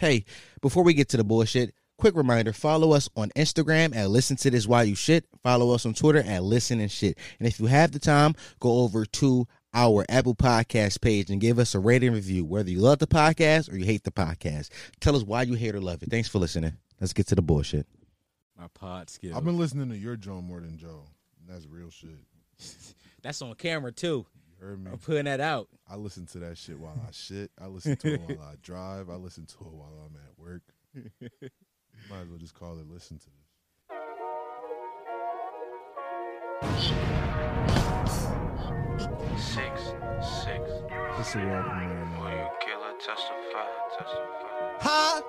Hey, before we get to the bullshit, quick reminder follow us on Instagram at Listen to This While You Shit. Follow us on Twitter at Listen and Shit. And if you have the time, go over to our Apple Podcast page and give us a rating review, whether you love the podcast or you hate the podcast. Tell us why you hate or love it. Thanks for listening. Let's get to the bullshit. My pod skill. I've been listening to your Joe more than Joe. That's real shit. That's on camera too. You heard me? I'm putting that out. I listen to that shit while I shit. I listen to it while I drive. I listen to it while I'm at work. Might as well just call it listen to this. Six, six. It's a welcome man. Will you kill or testify? Testify. Ha!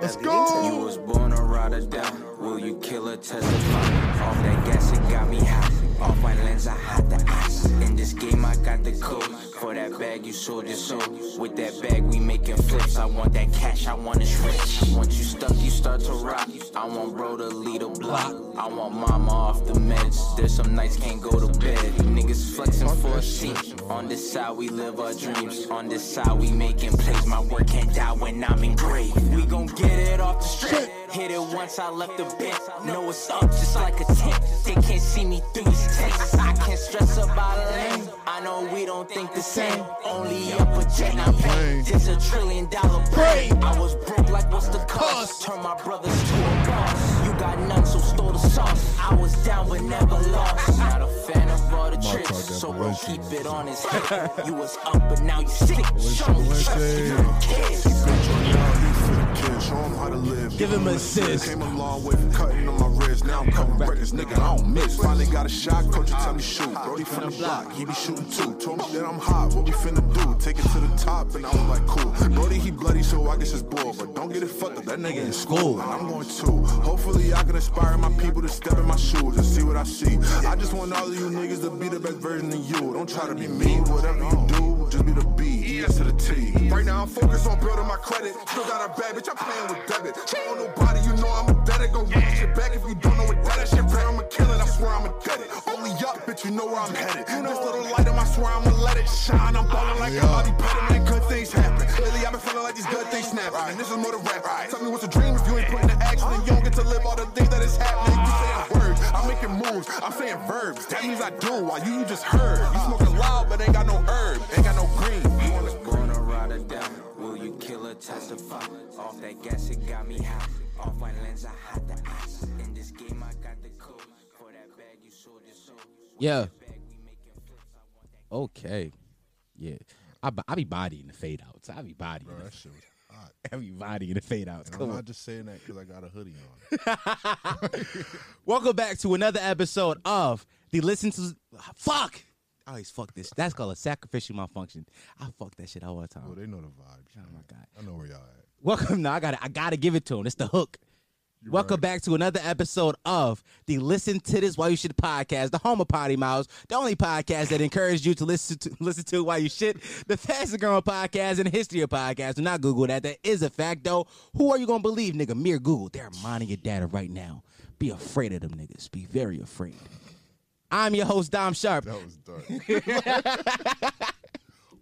Let's You go! was born to ride or. Will you kill or testify? Off that gas, it got me hot. Off my lens, I hot the ice. In this game, I got the code. For that bag, you sold your soul. With that bag, we making flips. I want that cash, I want it rich. Once you stuck, you start to rock. I want bro to lead a block. I want mama off the meds. There's some nights can't go to bed. Niggas flexing for a seat. On this side, we live our dreams. On this side, we making plays. My work can't die when I'm in engraved. We gon' get it off the strip. Hit it once, I left the bent. Know it's up just like a tent. They can't see me through these tents. I can't stress about a lane. I know we don't think the same. Only up a jet, not pain. This a trillion dollar brain. I was broke like what's the cost? Turn my brothers to a boss. You got none, so stole the sauce. I was down but never lost. Not a fan of all the tricks, so bro keep it on his head. You was up but now you sick. Show me trust in your kids. Show 'em how to live. Give him a assist. Came a long way from cutting on my. Now I'm cutting records, nigga. I don't miss. Finally got a shot, coach, tell me shoot. Brody from the block, he be shooting too. Told me that I'm hot, what we finna do? Take it to the top, and I was like, cool. Brody, he bloody, so I guess it's bull. But don't get it fucked up, that nigga in school. And I'm going to. Hopefully, I can inspire my people to step in my shoes and see what I see. I just want all of you niggas to be the best version of you. Don't try to be me, whatever you do, just be the B. E S to the T. Right now, I'm focused on building my credit. Still got a bad bitch, I'm playing with debit. Don't nobody, you know I'm a debtor. Go shit back if you don't know what that is. Shit back, I'ma kill it, I swear I'ma get it. Only up, bitch, you know where I'm headed. This little light on my swear I'ma let it shine. I'm ballin' like a body petting, man, good things happen. Lately, I've been feeling like these good things snap. And this is more the rap. Tell me what's a dream if you ain't putting the action and you don't get to live all the things that is happening. You saying words, I'm making moves, I'm saying verbs. That means I do, while you, you just heard. You smoking loud, but ain't got no herb, ain't got no green. You wanna Born to ride or die. Will you kill or testify? Off that gas, it got me hot. Off my lens, I hot the ice. In this game, I got the code. For that bag, you sold your soul. Yeah. Bag, we making flips. I want that Okay. Yeah. I, bo- I be bodying the fade outs. I be bodying. Bro, the- that shit was hot. I be bodying the fade outs. And Come I'm on. not just saying that because I got a hoodie on. Welcome back to another episode of the Listen to Fuck. I always fuck this. That's called a sacrificial malfunction. I fuck that shit all the time. Well, they know the vibes. Oh my god. I know where y'all at. Welcome. No, I got I got to give it to him. It's the hook. Welcome back to another episode of the Listen to This While You Shit podcast, the home of Potty Miles, the only podcast that encouraged you to listen to listen to while you shit, the fastest growing podcast in the history of podcasts. Do not Google that. That is a fact, though. Who are you gonna believe, nigga? Mere Google. They're mining your data right now. Be afraid of them niggas. Be very afraid. I'm your host, Dom Sharp. That was dark.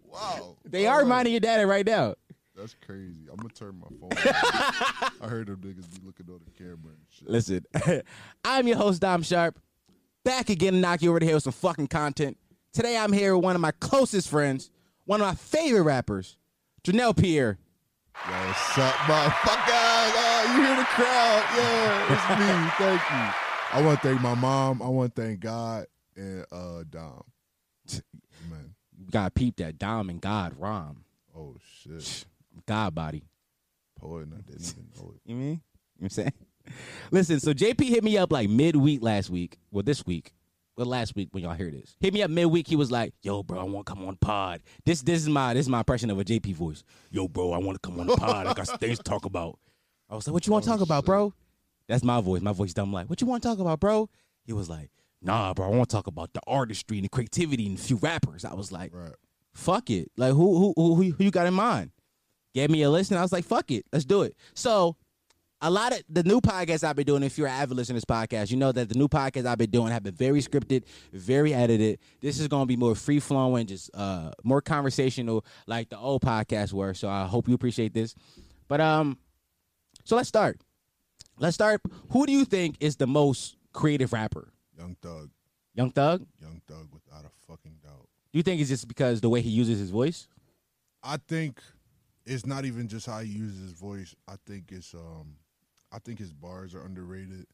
wow. They All are mining your data right now. That's crazy. I'm gonna turn my phone. off. I heard them niggas be looking on the camera and shit. Listen, I'm your host, Dom Sharp, back again to knock you over the head with some fucking content. Today I'm here with one of my closest friends, one of my favorite rappers, Janelle Pierre. Yo, what's up, motherfucker? Oh, you hear the crowd? Yeah, it's me. Thank you. I want to thank my mom. I want to thank God and uh Dom. Man, You gotta peep that Dom and God Rom. oh shit, God body. poet, I didn't even know it. You mean? You know what I'm saying? Listen, so JP hit me up like midweek last week. Well, this week. Well, last week when y'all hear this. Hit me up midweek. He was like, Yo, bro, I want to come on pod. This this is my this is my impression of a JP voice. Yo, bro, I want to come on the pod. I got things to talk about. I was like, What you want to talk about, bro? That's my voice. My voice dumb like, What you want to talk about, bro? He was like, Nah, bro, I want to talk about the artistry and the creativity and a few rappers. I was like, Right. fuck it. Like who who who, who you got in mind? Gave me a list and I was like, fuck it, let's do it. So a lot of the new podcasts I've been doing, if you're an avid listener to this podcast, you know that the new podcasts I've been doing have been very scripted, very edited. This is going to be more free flowing, just uh, more conversational, like the old podcasts were. So I hope you appreciate this. But um, so let's start. Let's start. Who do you think is the most creative rapper? Young Thug, Young Thug? Young Thug, without a fucking doubt. Do you think it's just because the way he uses his voice? I think it's not even just how he uses his voice. I think it's um, I think his bars are underrated,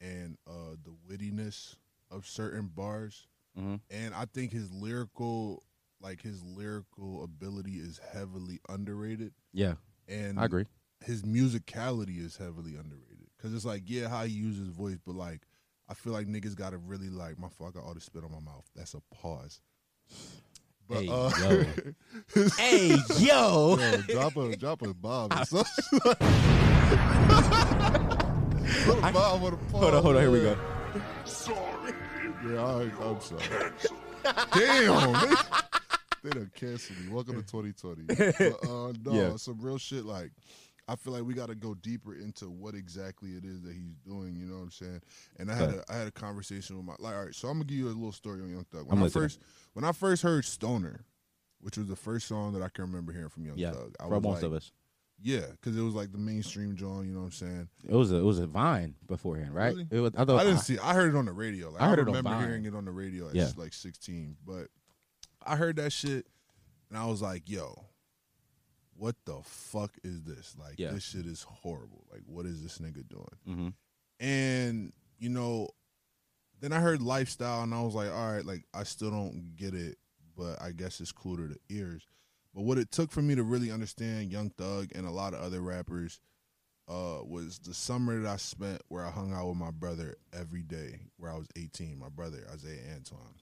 and uh, the wittiness of certain bars, Mhm. and I think his lyrical, like his lyrical ability, is heavily underrated. Yeah, And I agree. his musicality is heavily underrated because it's like yeah how he uses his voice but like i feel like niggas gotta really like my fuck i got all the spit on my mouth that's a pause but Hey, uh yo. Hey, yo. yo, drop a drop a bomb or something. Put a bomb on a pause, Hold on, hold on. Here we go. Sorry. Yeah, all right, I'm sorry. Damn, they, they done canceled me. Welcome to 2020. But, uh, no, Yeah. some real shit. Like, I feel like we got to go deeper into what exactly it is that he's doing. You know what I'm saying? And I had a, I had a conversation with my like. All right, so I'm gonna give you a little story on Young Thug. When I'm I first when I first heard Stoner, which was the first song that I can remember hearing from Young Yeah, Thug, I for was most like, of us. yeah, because it was like the mainstream John. You know what I'm saying? It was a it was a Vine beforehand, right? Really? It was, I, thought, I didn't uh, see. I heard it on the radio. Like, I I, heard it on remember Vine. hearing it on the radio at Yeah. like 16. But I heard that shit, and I was like, "Yo, what the fuck is this? Like, Yeah. this shit is horrible. Like, what is this nigga doing?" Mhm. And you know, then I heard lifestyle, and I was like, "All right, like, I still don't get it, but I guess it's cool to the ears." But what it took for me to really understand Young Thug and a lot of other rappers uh, was the summer that I spent where I hung out with my brother every day, where I was 18, my brother, Isaiah Antoine.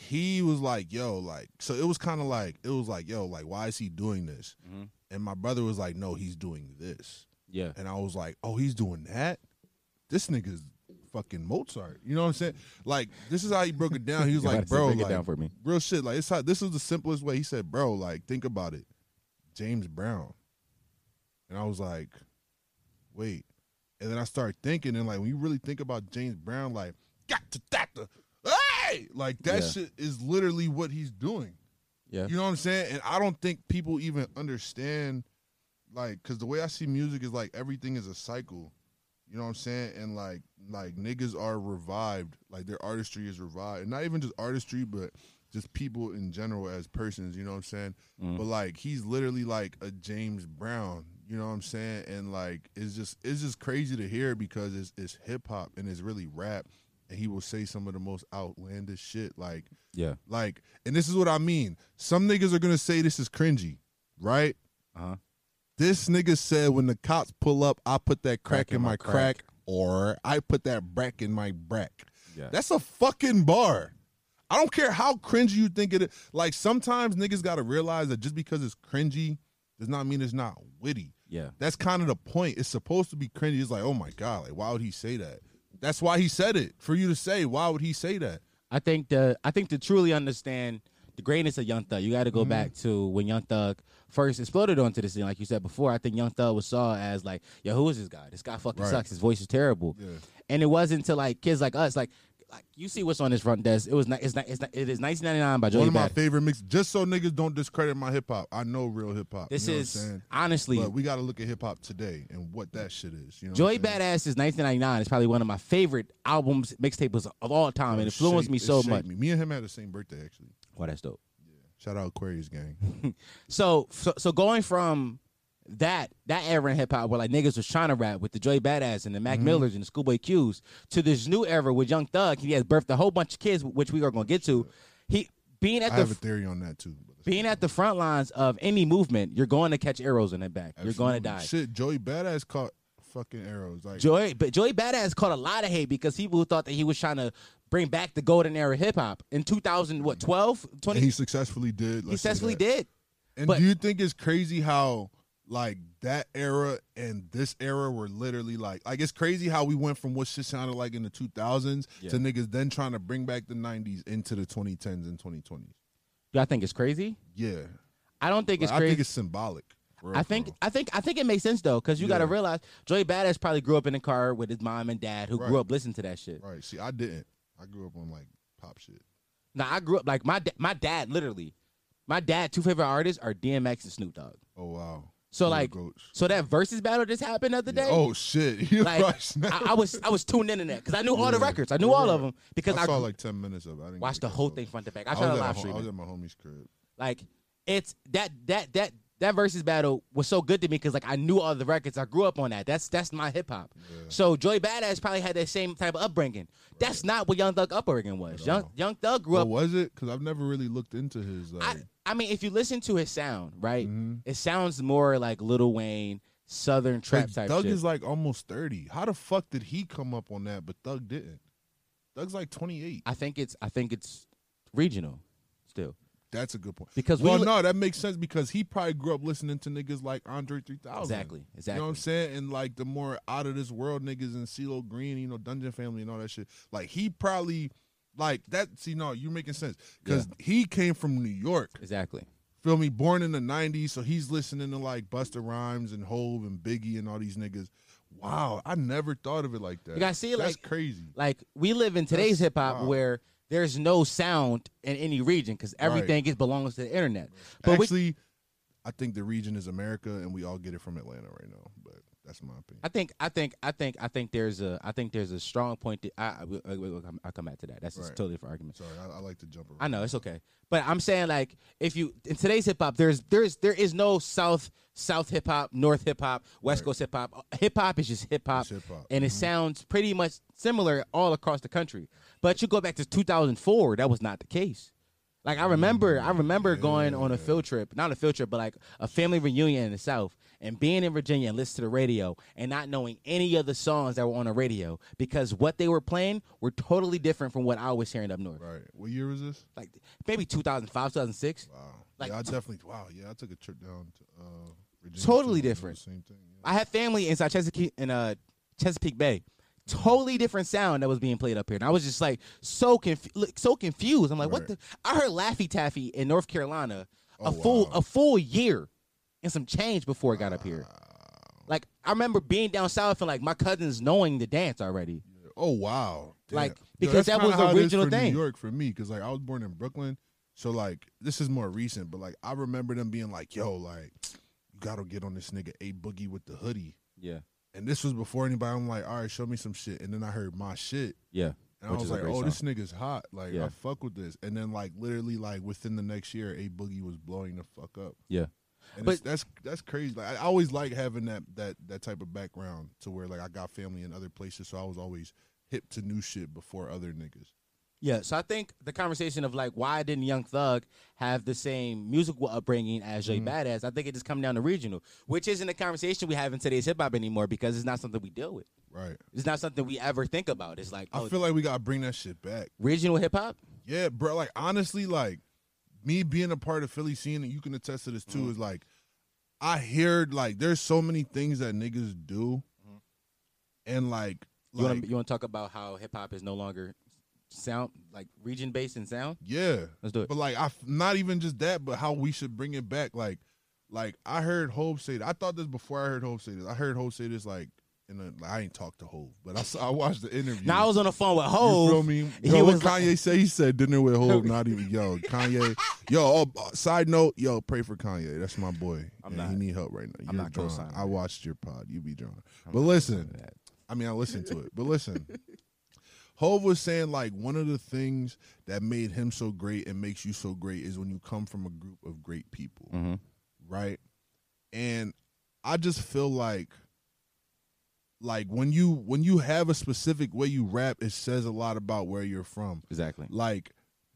He was like, yo, like, so it was kind of like, it was like, yo, like, why is he doing this? Mhm. And my brother was like, no, he's doing this. Yeah, And I was like, oh, he's doing that? This nigga's fucking Mozart. You know what I'm saying? Like, this is how he broke it down. He was like, bro, like, down for me. real shit. Like, it's how, this is the simplest way. He said, bro, like, think about it. James Brown. And I was like, wait. And then I started thinking, and like, when you really think about James Brown, like, got to that, hey! Like, that Yeah. shit is literally what he's doing. yeah, You know what I'm saying? And I don't think people even understand, like, because the way I see music is like everything is a cycle. You know what I'm saying? And like, like niggas are revived, like their artistry is revived, and not even just artistry, but just people in general as persons. You know what I'm saying? Mm-hmm. But like, he's literally like a James Brown. You know what I'm saying? And like, it's just it's just crazy to hear because it's it's hip hop and it's really rap, and he will say some of the most outlandish shit, like. yeah. Like, and this is what I mean. Some niggas are gonna say this is cringy, right? Uh huh. This nigga said when the cops pull up, I put that crack, in my crack, crack. or I put that brack in my brack. Yeah. That's a fucking bar. I don't care how cringy you think it is. Like sometimes niggas gotta realize that just because it's cringy does not mean it's not witty. Yeah. That's kind of the point. It's supposed to be cringy. It's like, oh my god, like why would he say that? That's why he said it for you to say. Why would he say that? I think the I think to truly understand the greatness of Young Thug, you got to go Mm-hmm. back to when Young Thug first exploded onto the scene. Like you said before, I think Young Thug was saw as like, yo, who is this guy? This guy fucking Right. sucks. His voice is terrible. Yeah. And it wasn't until like kids like us, like like you see what's on this front desk. It was not. It's not. It's not. It is 1999 by Joey One of my Bad. favorite mix. Just so niggas don't discredit my hip hop. I know real hip hop. This you know is what I'm honestly But we got to look at hip hop today and what that shit is. You know, Joey? Badass is 1999. It's probably one of my favorite albums, mixtapes of all time, It influenced shaped- me so much. Me. me and him had the same birthday actually. Wow, that's dope. Yeah. Shout out Aquarius gang. So, so, so going from that that era in hip hop where like niggas was trying to rap with the Joey Badass and the Mm-hmm. Mac Millers and the Schoolboy Q's to this new era with Young Thug, he has birthed a whole bunch of kids, which we are going to get to. He being at I the have a theory on that too. being at the front lines of any movement, you're going to catch arrows in the back. You're going to die. Shit, Joey Badass caught fucking arrows. Like Joey, but Joey Badass caught a lot of hate because people thought that he was trying to bring back the golden era hip hop in 2000, what 12, 20. and he successfully did. he successfully did. And But- do you think it's crazy how like that era and this era were literally like like it's crazy how we went from what shit sounded like in the 2000s Yeah. to niggas then trying to bring back the 90s into the 2010s and 2020s. Do I think it's crazy? Yeah. I don't think Like, it's I think it's symbolic. I think real. I think I think it makes sense though, because you got to realize Joey Badass probably grew up in a car with his mom and dad who Right. grew up listening to that shit. Right. See, I didn't. I grew up on like pop shit. Now I grew up like my da- my dad literally, my dad two favorite artists are DMX and Snoop Dogg. Oh wow. So like goats. so that versus battle just happened the other day. Oh shit. You like right. I, I was I was tuned in to that because I knew all the records. I knew all of them because I I, saw like ten minutes of it. I didn't watched the whole thing front to back. I I, tried to live stream I was at my homie's crib. Like it's that that that that versus battle was so good to me because like I knew all the records. I grew up on that. That's that's my hip hop. So Joey Badass probably had that same type of upbringing. That's not what Young Thug upbringing was. Young. Young Thug grew What up. was it? Because I've never really looked into his. Like, I I mean, if you listen to his sound, right, Mhm. it sounds more like Lil Wayne, Southern trap like, type Thug shit. is like almost thirty. How the fuck did he come up on that, but Thug didn't? Thug's like twenty eight. I think it's I think it's regional still That's a good point. because well, li- no, that makes sense because he probably grew up listening to niggas like Andre 3000. exactly exactly. You know what I'm saying? And like the more out of this world niggas and CeeLo Green, you know, Dungeon Family and all that shit. Like he probably like that. See, no, you're making sense because he came from New York. Exactly. Feel me? Born in the '90s, so he's listening to like Busta Rhymes and Hove and Biggie and all these niggas. Wow, I never thought of it like that. You gotta see, That's like- crazy. Like we live in today's hip hop wow. where there's no sound in any region because everything is belongs to the internet. But we, Actually, I think the region is America, and we all get it from Atlanta right now. But that's my opinion. I think I think I think I think there's a I think there's a strong point. That, I, I will- come- I'll come back to that. That's a Right. totally different argument. Sorry, I, I like to jump around. I know it's okay, but I'm saying like if you in today's hip hop, there's there's there is no south south hip hop, north hip hop, west Right. coast hip hop. Hip hop is just hip hop, and it mm-hmm. sounds pretty much similar all across the country. But you go back to 2004, that was not the case. Like I remember, I remember going on a field trip, not a field trip, but like a family reunion in the South, and being in Virginia and listening to the radio and not knowing any of the songs that were on the radio because what they were playing were totally different from what I was hearing up north. Right. What year was this? Like maybe 2005, 2006. Wow. Like- yeah, I definitely. Wow. Yeah, I took a trip down to uh, Virginia. Totally too, and it was different. Same thing. yeah. I had family inside Chesapeake in uh, Chesapeake Bay. Totally different sound that was being played up here, and I was just like so conf- look, so confused. I'm like, what the? I heard Laffy Taffy in North Carolina a Oh, full wow. a full year and some change before it got up here. Like I remember being down south and like my cousins knowing the dance already. Oh wow! Damn. Like, because that's that was the how it is original thing. New York for me, because like I was born in Brooklyn, so like this is more recent. But like I remember them being like, "Yo, like you gotta get on this nigga a boogie with the hoodie." Yeah, And this was before anybody. I'm like, "All right, show me some shit." And then I heard my shit, yeah. and Which I was like, "Oh, song. this nigga's hot!" Like Yeah. I fuck with this. And then like literally like within the next year, a boogie was blowing the fuck up. Yeah. And But- that's that's crazy. Like I always like having that that that type of background to where like I got family in other places, so I was always hip to new shit before other niggas. Yeah, so I think the conversation of like why didn't Young Thug have the same musical upbringing as Jay Mm-hmm. Badass? I think it just come down to regional, which isn't a conversation we have in today's hip hop anymore because it's not something we deal with. Right. It's not something we ever think about. It's like I oh, feel like we gotta bring that shit back. regional hip hop. Yeah, bro. Like honestly, like me being a part of Philly scene, and you can attest to this too, Mm-hmm. is like I heard like there's so many things that niggas do, and like Mm-hmm. You like want to talk about how hip hop is no longer sound like region based in sound? yeah, Let's do it. But like, I not even just that, but how we should bring it back. Like, like I heard Hove say that. I thought this before I heard Hove say this. I heard Hove say this like in a. I ain't talked to Hove, but I saw, I watched the interview. Now I was on the phone with You Hove. feel me? he what was like- Kanye say? He said dinner with Hove. Not even yo Kanye. Yo, oh, uh, side note, yo, pray for Kanye. That's my boy. I'm Yeah, not- He need help right now. I'm You're not drawn. I watched your pod. You be drawn. But listen, I mean, I listened to it. But listen, Hove was saying like one of the things that made him so great and makes you so great is when you come from a group of great people, Mm-hmm. right? And I just feel like like when you when you have a specific way you rap, it says a lot about where you're from. Exactly. Like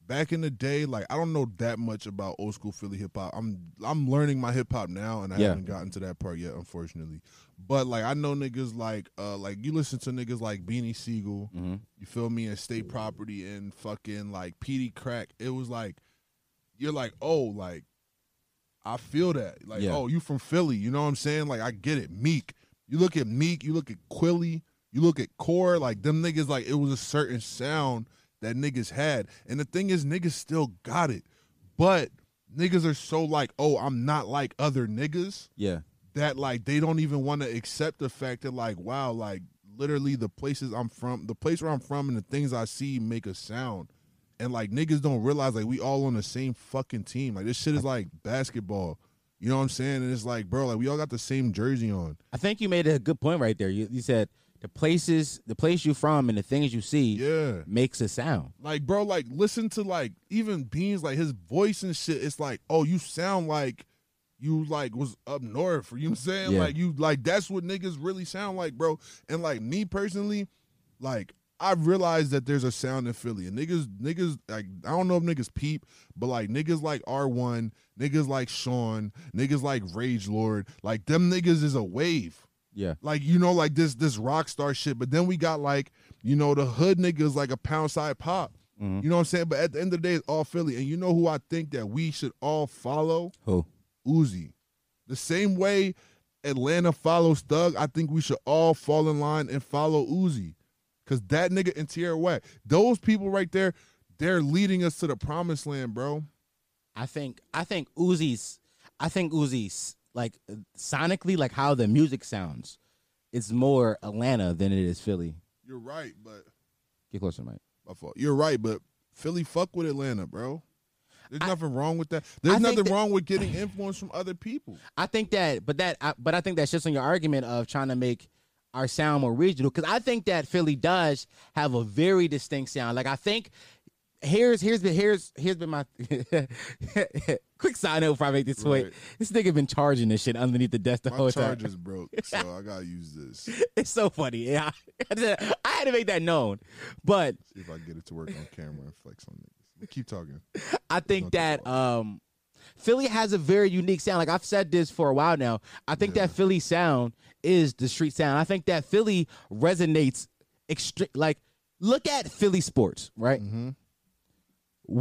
back in the day, like I don't know that much about old school Philly hip hop. I'm I'm learning my hip hop now, and I Yeah. haven't gotten to that part yet, unfortunately. But like I know niggas like uh like you listen to niggas like Beanie Sigel, Mm-hmm. you feel me, and State Property and fucking like Peedi Crakk. It was like you're like oh like I feel that like Yeah. oh you from Philly, you know what I'm saying? Like I get it. Meek, you look at Meek, you look at Quilly, you look at Core, like them niggas like it was a certain sound that niggas had. And the thing is, niggas still got it. But niggas are so like, oh, I'm not like other niggas Yeah. that like they don't even want to accept the fact that like, wow, like literally the places I'm from, the place where I'm from, and the things I see make a sound. And like niggas don't realize like we all on the same fucking team. Like this shit is like basketball. You know what I'm saying? And it's like, bro, like we all got the same jersey on. I think you made a good point right there. You, you said the places, the place you from, and the things you see Yeah. makes a sound. Like, bro, like listen to like even Beans, like his voice and shit. It's like, oh, you sound like you like was up north. You know what I'm saying? Yeah. Like you like that's what niggas really sound like, bro. And like me personally, like I realized that there's a sound in Philly. And niggas, niggas, like I don't know if niggas peep, but like niggas like R1, niggas like Sean, niggas like Rage Lord, like them niggas is a wave Yeah. like you know like this this rock star shit but then we got like you know the hood niggas like a pound side pop Mhm. you know what i'm saying but at the end of the day it's all philly and you know who i think that we should all follow Who? uzi the same way atlanta follows thug i think we should all fall in line and follow uzi because that nigga and Tierra Whack, those people right there they're leading us to the promised land bro I think I think Uzi's I think Uzi's like sonically like how the music sounds. It's more Atlanta than it is Philly. you're right but Get closer, Mike. My fault. You're right, but Philly fuck with Atlanta, bro. There's I- nothing wrong with that. There's I nothing that- wrong with getting influence from other people. I think that, but that, I, but I think that's just on your argument of trying to make our sound more regional. Because I think that Philly does have a very distinct sound. Like I think here's here's been here's here's been my quick side note before I make this point. Right. This nigga been charging this shit underneath the desk the My whole charger's time. broke, so I gotta use this. It's so funny. Yeah, I had to make that known. But See if I can get it to work on camera and flex on niggas. Keep talking. I think that that um, Philly has a very unique sound. Like I've said this for a while now. I think that Philly sound is the street sound. I think that Philly resonates extre- like look at Philly sports, right? Mm-hmm.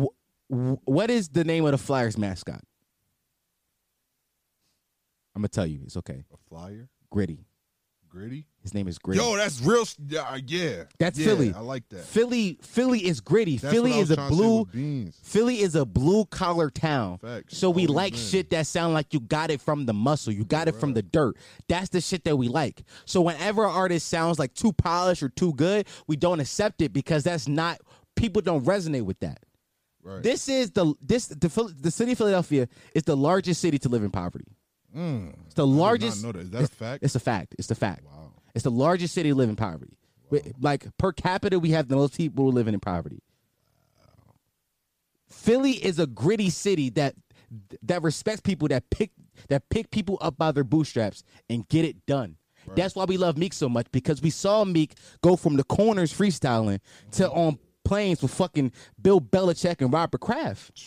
Wh- what is the name of the Flyers mascot? I'm gonna tell you. It's okay. A flyer, Gritty. Gritty. His name is Gritty. Yo, that's real. Yeah, yeah. That's Yeah, Philly. I like that. Philly. Philly is gritty. That's Philly what I is was a trying to say blue. with beans. Philly is a blue collar town. Facts. So we Always like been. shit that sound like you got it from the muscle. You got it from the dirt. That's the shit that we like. So whenever an artist sounds like too polished or too good, we don't accept it because that's not people don't resonate with that. Right. This is the this the Phil- the city of Philadelphia is the largest city to live in poverty. Mm. It's the I largest. know that. Is that a fact? It's a fact. It's the fact. Wow. It's the largest city living in poverty. Wi- Like per capita, we have the most people living in poverty. Philly is a gritty city that that respects people that pick that pick people up by their bootstraps and get it done. That's why we love Meek so much because we saw Meek go from the corners freestyling to on planes with fucking Bill Belichick and Robert Kraft.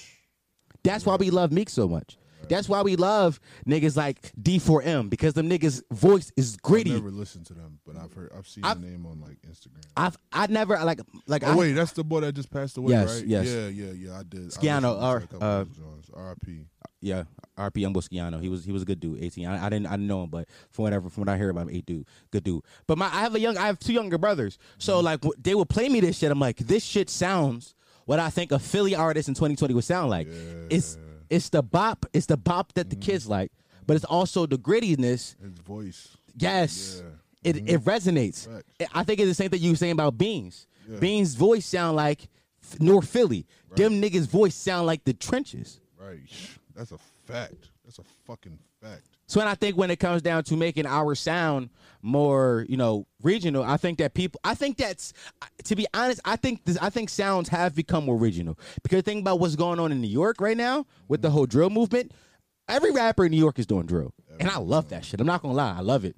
That's why we love Meek so much. That's why we love niggas like D4M because them niggas' voice is gritty. I've never listened to them, but I've heard. I've seen I've- the name on like Instagram. I've I never like like Oh I, wait, that's the boy that just passed away, Yes, right? yes. Yeah, yeah, yeah. I did. Sciano, I or, listened to a couple uh, those Jones. R.I.P. yeah RP Young Bosquiano. He was he was a good dude. Eighteen. I, I didn't I didn't know him, but from whatever from what I hear about him, eight dude, good dude. But my I have a young I have two younger brothers, so Mm-hmm. like w- they would play me this shit. I'm like this shit sounds what I think a Philly artist in 2020 would sound like. Yeah. It's it's the bop. It's the bop that the Mm-hmm. kids like, but it's also the grittiness. His voice. Yes. Yeah. It it resonates. Facts. I think it's the same thing you were saying about Beans. Beans' voice sound like North Philly. Them niggas' voice sound like the trenches. Right. That's a fact. That's a fucking fact. So and I think when it comes down to making our sound more, you know, regional, I think that people, I think that's, to be honest, I think this, I think sounds have become more regional because think about what's going on in New York right now with the whole drill movement. Every rapper in New York is doing drill, and I love that shit. I'm not gonna lie, I love it.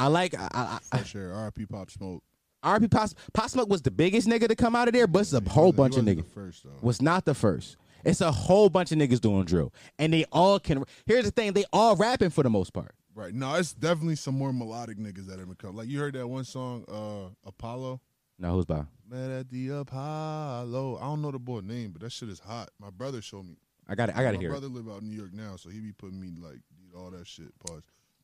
I like I, I, I, For sure. R.I.P. Pop Smoke. RP Pop, Pop Smoke was the biggest nigga to come out of there, but it's a whole bunch of niggas. First though. Was not the first. It's a whole bunch of niggas doing drill, and they all can. Here's the thing: they all rapping for the most part. Right. No, it's definitely some more melodic niggas that have come. Like you heard that one song, uh, Apollo. No, who's by? Met at the Apollo. I don't know the boy name, but that shit is hot. My brother showed me. I got it. I got to hear it. My brother live out in New York now, so he be putting me like all that shit. Pause.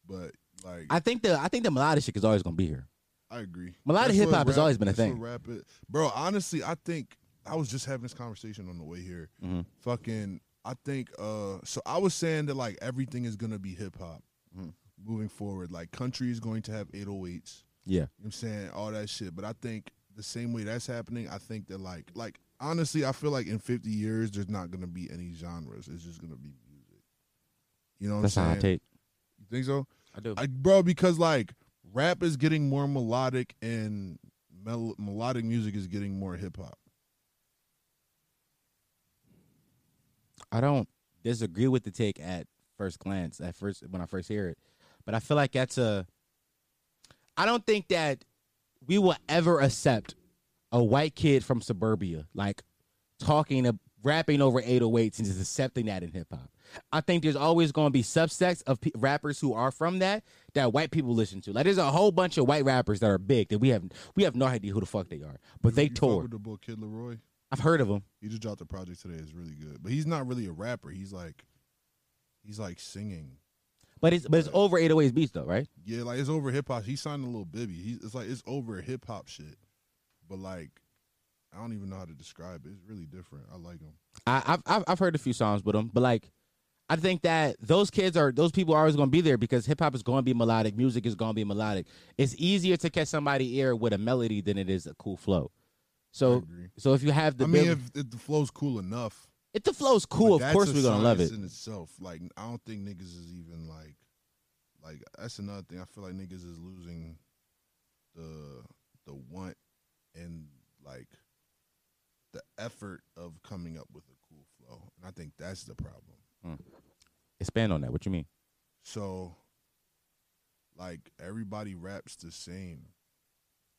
But like, I think the I think the melodic shit is always gonna be here. I agree. Melodic hip-hop has always been a thing. It. Bro, honestly, I think I was just having this conversation on the way here. Mm-hmm. Fucking, I think uh so I was saying that like everything is gonna be hip hop Mhm. moving forward. Like country is going to have 808s. Yeah. You know what I'm saying? All that shit. But I think the same way that's happening, I think that like like honestly, I feel like in 50 years there's not gonna be any genres. It's just gonna be music. You know what That's I'm how I saying? take. You think so? I do. I, bro, because like rap is getting more melodic and mel- melodic music is getting more hip hop. I don't disagree with the take at first glance, at first when I first hear it. But I feel like that's a I don't think that we will ever accept a white kid from suburbia like talking to rapping over 808s and just accepting that in hip hop. I think there's always going to be subsects of pe- rappers who are from that that white people listen to. Like there's a whole bunch of white rappers that are big that we have we have no idea who the fuck they are, but they You fuck tour. with the book Kid LAROI. I've heard of him. He just dropped a project today. It's really good, but he's not really a rapper. He's like, he's like singing. But it's but it's over 808s beats though, right? Yeah, like it's over hip hop. He signed a Lil Bibby. He's it's like it's over hip hop shit, but like I don't even know how to describe it. It's really different. I like him. I, I've, I've I've heard a few songs with them, but like, I think that those kids are those people are always going to be there because hip hop is going to be melodic, music is going to be melodic. It's easier to catch somebody ear with a melody than it is a cool flow. So so if you have the I mean, if, if the flow's cool enough, if the flow's cool, of course we're gonna love it. in itself. Like I don't think niggas is even like, like that's another thing. I feel like niggas is losing the the want and like the effort of coming up with a cool flow, and I think that's the problem. Hmm. Expand on that. What you mean? So, like everybody raps the same.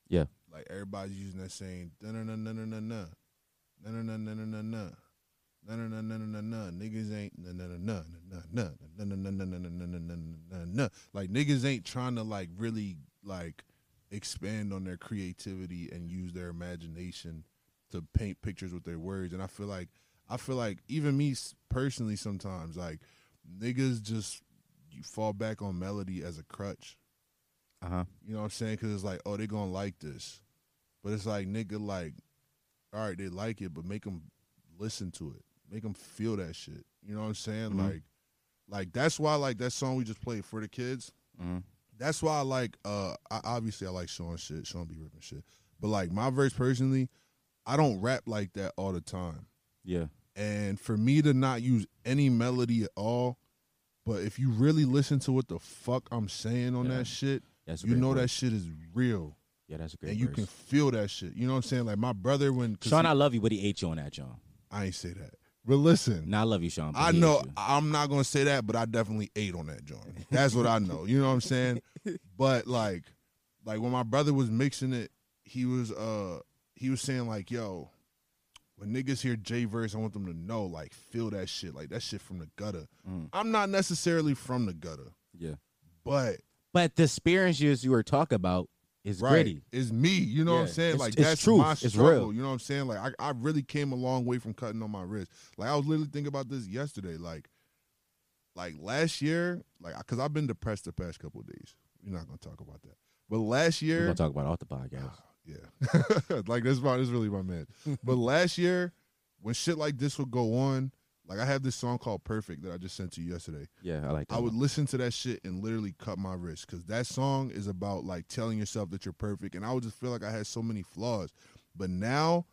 Yeah. Like everybody's using that same na na na na na na na na na na na na na na na na na na na niggas ain't na na na na na na na na na na na na na na na na na like niggas ain't trying to like really like expand on their creativity and use their imagination to paint pictures with their words and I feel like I feel like even me personally sometimes like niggas just you fall back on melody as a crutch Uh huh. you know what I'm saying? Because it's like, oh, they're gonna like this, but it's like, nigga, like, all right, they like it, but make them listen to it, make them feel that shit. You know what I'm saying? Mhm. Like, like that's why like that song we just played for the kids. Mhm. That's why I like. uh I, Obviously, I like Sean shit. Sean be ripping shit, but like my verse personally, I don't rap like that all the time. Yeah. And for me to not use any melody at all, but if you really listen to what the fuck I'm saying on Yeah. that shit, That's you know that shit is real Yeah, that's a great. and you verse. can feel that shit. You know what I'm saying? Like my brother when Sean, he- I love you, but he ate you on that, John. I ain't say that. But listen, No, I love you, Sean. I know. I'm not gonna say that, but I definitely ate on that joint. That's what I know. You know what I'm saying? But like like when my brother was mixing it, he was uh he was saying like, yo, when niggas hear J verse, I want them to know, like, feel that shit. Like that shit from the gutter. Mm. I'm not necessarily from the gutter, Yeah. but But the experiences you were talking about is right. gritty. It's me. You know what I'm saying? It's- like it's that's truth. my It's real. You know what I'm saying? Like I, I really came a long way from cutting on my wrist. Like I was literally thinking about this yesterday. Like, like last year, like because I've been depressed the past couple of days. We're not gonna talk about that. But last We're year, gonna talk about off the podcast. Ah, yeah, like this, my, this is really my man. but last year, when shit like this would go on, like I have this song called "Perfect" that I just sent to you yesterday. Yeah, I like that. I would listen to that shit and literally cut my wrist because that song is about like telling yourself that you're perfect, and I would just feel like I had so many flaws. But now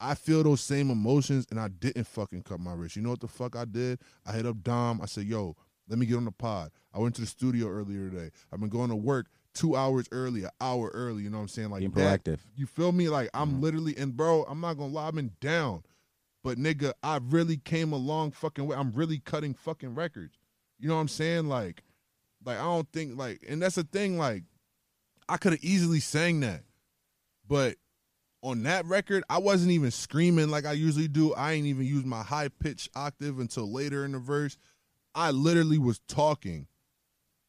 I feel those same emotions, and I didn't fucking cut my wrist. You know what the fuck I did? I hit up Dom. I said, "Yo, let me get on the pod." I went to the studio earlier today. I've been going to work two hours early, an hour early. You know what I'm saying? Like Being that- proactive. You feel me? Like I'm Mhm. literally, and bro, I'm not gonna lie, I've been down. But nigga, I really came a long fucking way. I'm really cutting fucking records. You know what I'm saying? Like, like I don't think like, and that's the thing. Like, I could have easily sang that, but on that record, I wasn't even screaming like I usually do. I ain't even use my high pitch octave until later in the verse. I literally was talking.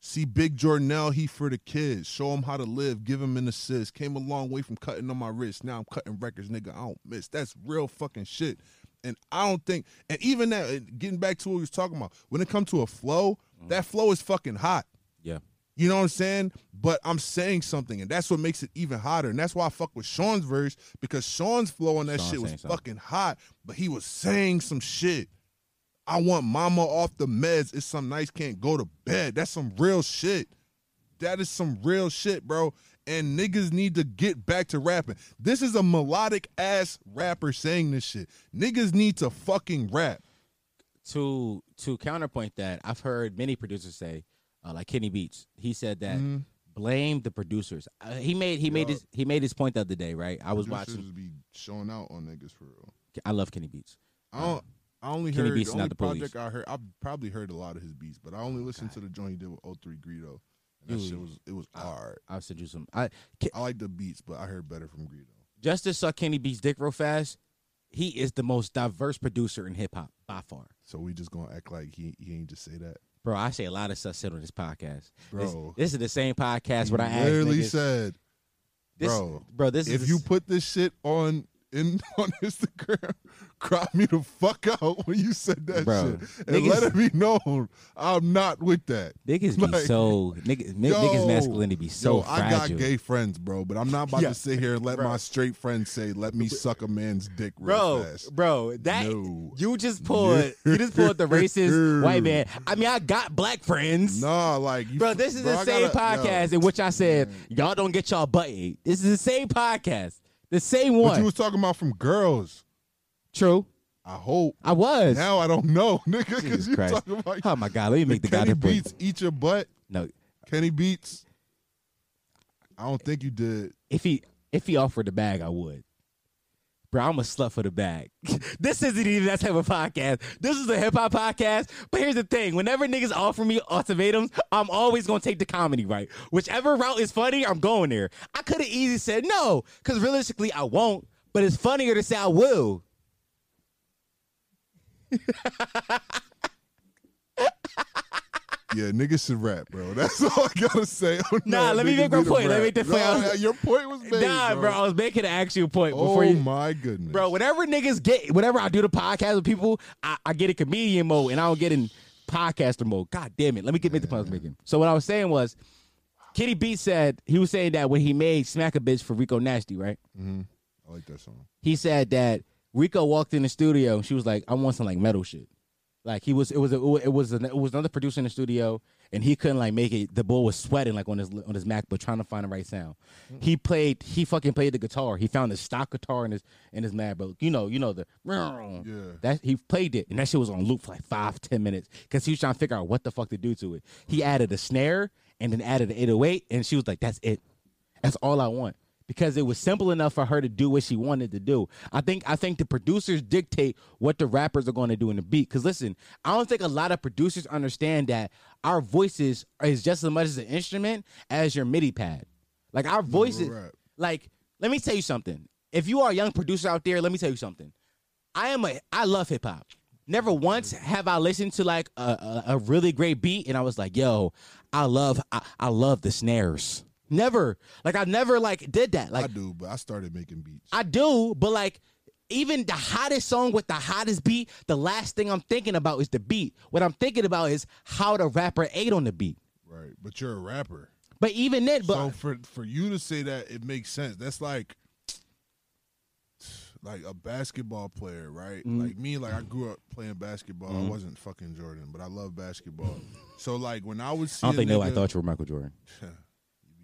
See Big Jordanelle, he for the kids. Show him how to live. Give him an assist. Came a long way from cutting on my wrist. Now I'm cutting records, nigga. I don't miss. That's real fucking shit. And I don't think, and even that, getting back to what we was talking about, when it comes to a flow, mm-hmm. that flow is fucking hot. Yeah. You know what I'm saying? But I'm saying something, and that's what makes it even hotter. And that's why I fuck with Sean's verse because Sean's flow on that Sean shit was something. fucking hot, but he was saying some shit. I want mama off the meds. It's some nights can't go to bed. That's some real shit. That is some real shit, bro. And niggas need to get back to rapping. This is a melodic ass rapper saying this shit. Niggas need to fucking rap. to to counterpoint that, I've heard many producers say, uh, like Kenny Beats, he said that Mm-hmm. blame the producers. Uh, he made he made his he made his point the other day, right? I was watching. be showing out on niggas for real. I love Kenny Beats. I don't. I only Kenny heard Beats the only the police. I heard. I probably heard a lot of his beats, but I only listened to the joint he did with 03 Greedo. That Dude. shit was it was hard. I'll send you some. I Ke- I like the beats, but I heard better from Greedo. just to suck Kenny Beats dick real fast. He is the most diverse producer in hip hop by far. So we just gonna act like he he ain't just say that. Bro, I say a lot of stuff said on this podcast. This, Bro. this is the same podcast He where I literally said, this, bro, bro, this if is you put this shit on in on Instagram, crop me the fuck out when you said that Bro, shit, and niggas- let it be known I'm not with that. niggas be like- so niggas, ni- Yo, niggas masculinity be so yo, I got gay friends, bro, but I'm not about Yeah. to sit here and let Bro. my straight friends say, "Let me suck a man's dick real bro, fast." bro, that No. you just pulled, you just pulled the racist white man. I mean, I got black friends. Nah, like you, Bro, this is bro, the I same gotta- podcast yo. in which I said y'all don't get y'all butt ate. This is the same podcast, the same But one. you was talking about from girls. True, I hope. I was. Now I don't know, nigga, Jesus because you Christ. talking about oh my god, let me make the, Kenny goddamn point. Beats eat your butt. No, Kenny Beats. I don't think you did. if he if he offered the bag, I would. Bro, I'm a slut for the bag. this isn't even that type of podcast. This is a hip hop podcast. But here's the thing: whenever niggas offer me ultimatums, I'm always gonna take the comedy right. Whichever route is funny, I'm going there. I could have easily said no, because realistically, I won't. But it's funnier to say I will. Yeah, niggas should rap, bro. That's all I gotta say. on Nah, that. let me make my point. Let me make the point. Nah, your point was made, nah, bro. I was making an actual point before Oh you. my goodness, Bro, whenever niggas get, whenever I do the podcast with people, I, I get in comedian mode and I don't get in podcaster mode. God damn it. Let me get make the point I was making. So what I was saying was, Kitty B said, he was saying that when he made Smack a Bitch for Rico Nasty, right? Mm-hmm. I like that song. He said that Rico walked in the studio and she was like, I want some like metal shit. Like he was, it was, a, it was, an, it was another producer in the studio, and he couldn't like make it. The boy was sweating like on his on his MacBook trying to find the right sound. Mm-hmm. He played, he fucking played the guitar. He found the stock guitar in his in his MacBook. You know, you know the Yeah. that he played it, and that shit was on loop for like five ten minutes because he was trying to figure out what the fuck to do to it. He added a snare and then added an 808, and she was like, "That's it. That's all I want." Because it was simple enough for her to do what she wanted to do. I think I think the producers dictate what the rappers are going to do in the beat. Because listen, I don't think a lot of producers understand that our voices is just as much as an instrument as your MIDI pad. Like our voices, rap. like let me tell you something. If you are a young producer out there, let me tell you something. I am a I love hip hop. Never mm-hmm. once have I listened to like a, a, a really great beat and I was like, yo, I love I, I love the snares. Never. Like I never like did that. Like I do, but I started making beats. I do, but like even the hottest song with the hottest beat, the last thing I'm thinking about is the beat. What I'm thinking about is how the rapper ate on the beat. right, but you're a rapper. But even then, but so for for you to say that, it makes sense. That's like like a basketball player, right? Mm-hmm. Like me, like I grew up playing basketball. I wasn't fucking Jordan, but I love basketball. so like when I was, I don't think nobody nigga- thought you were Michael Jordan.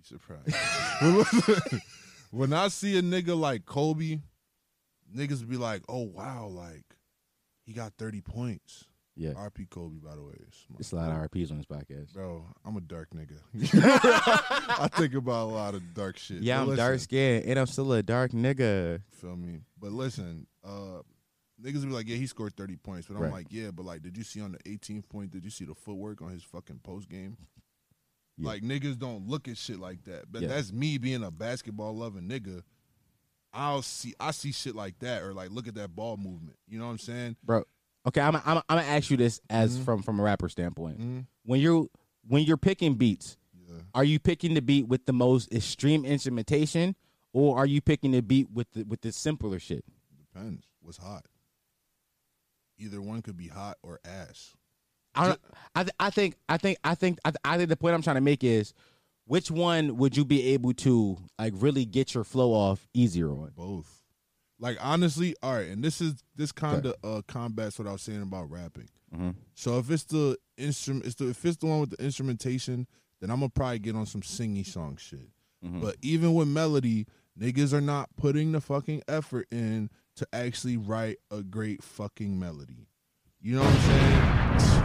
Surprised. when I see a nigga like Kobe, niggas be like, "Oh wow, like he got thirty points." Yeah. RP Kobe, by the way. It's a lot of RPs on this podcast. Bro, I'm a dark nigga. I think about a lot of dark shit. Yeah, But I'm listen, dark skinned and I'm still a dark nigga. Feel me? But listen, uh, niggas be like, yeah, he scored 30 points. But I'm Right. like, yeah, but like, did you see on the 18th point, did you see the footwork on his fucking post game? Yeah. Like, niggas don't look at shit like that. But Yeah. that's me being a basketball loving nigga. I'll see, I see shit like that, or like, look at that ball movement. You know what I'm saying? Bro. Okay, I'm I'm I'm gonna ask you this as mm-hmm. from from a rapper standpoint. Mm-hmm. When you're when you're picking beats, are you picking the beat with the most extreme instrumentation or are you picking the beat with the with the simpler shit? Depends. What's hot? Either one could be hot or ass. I don't, I th- I think I think I think I, th- I think the point I'm trying to make is which one would you be able to like really get your flow off easier on? Both. Like honestly, all right, and this is this kind of uh combats what I was saying about rapping. Mhm. So if it's the instrument, it's the if it's the one with the instrumentation, then I'm gonna probably get on some singy song shit. Mhm. But even with melody, niggas are not putting the fucking effort in to actually write a great fucking melody. You know what I'm saying?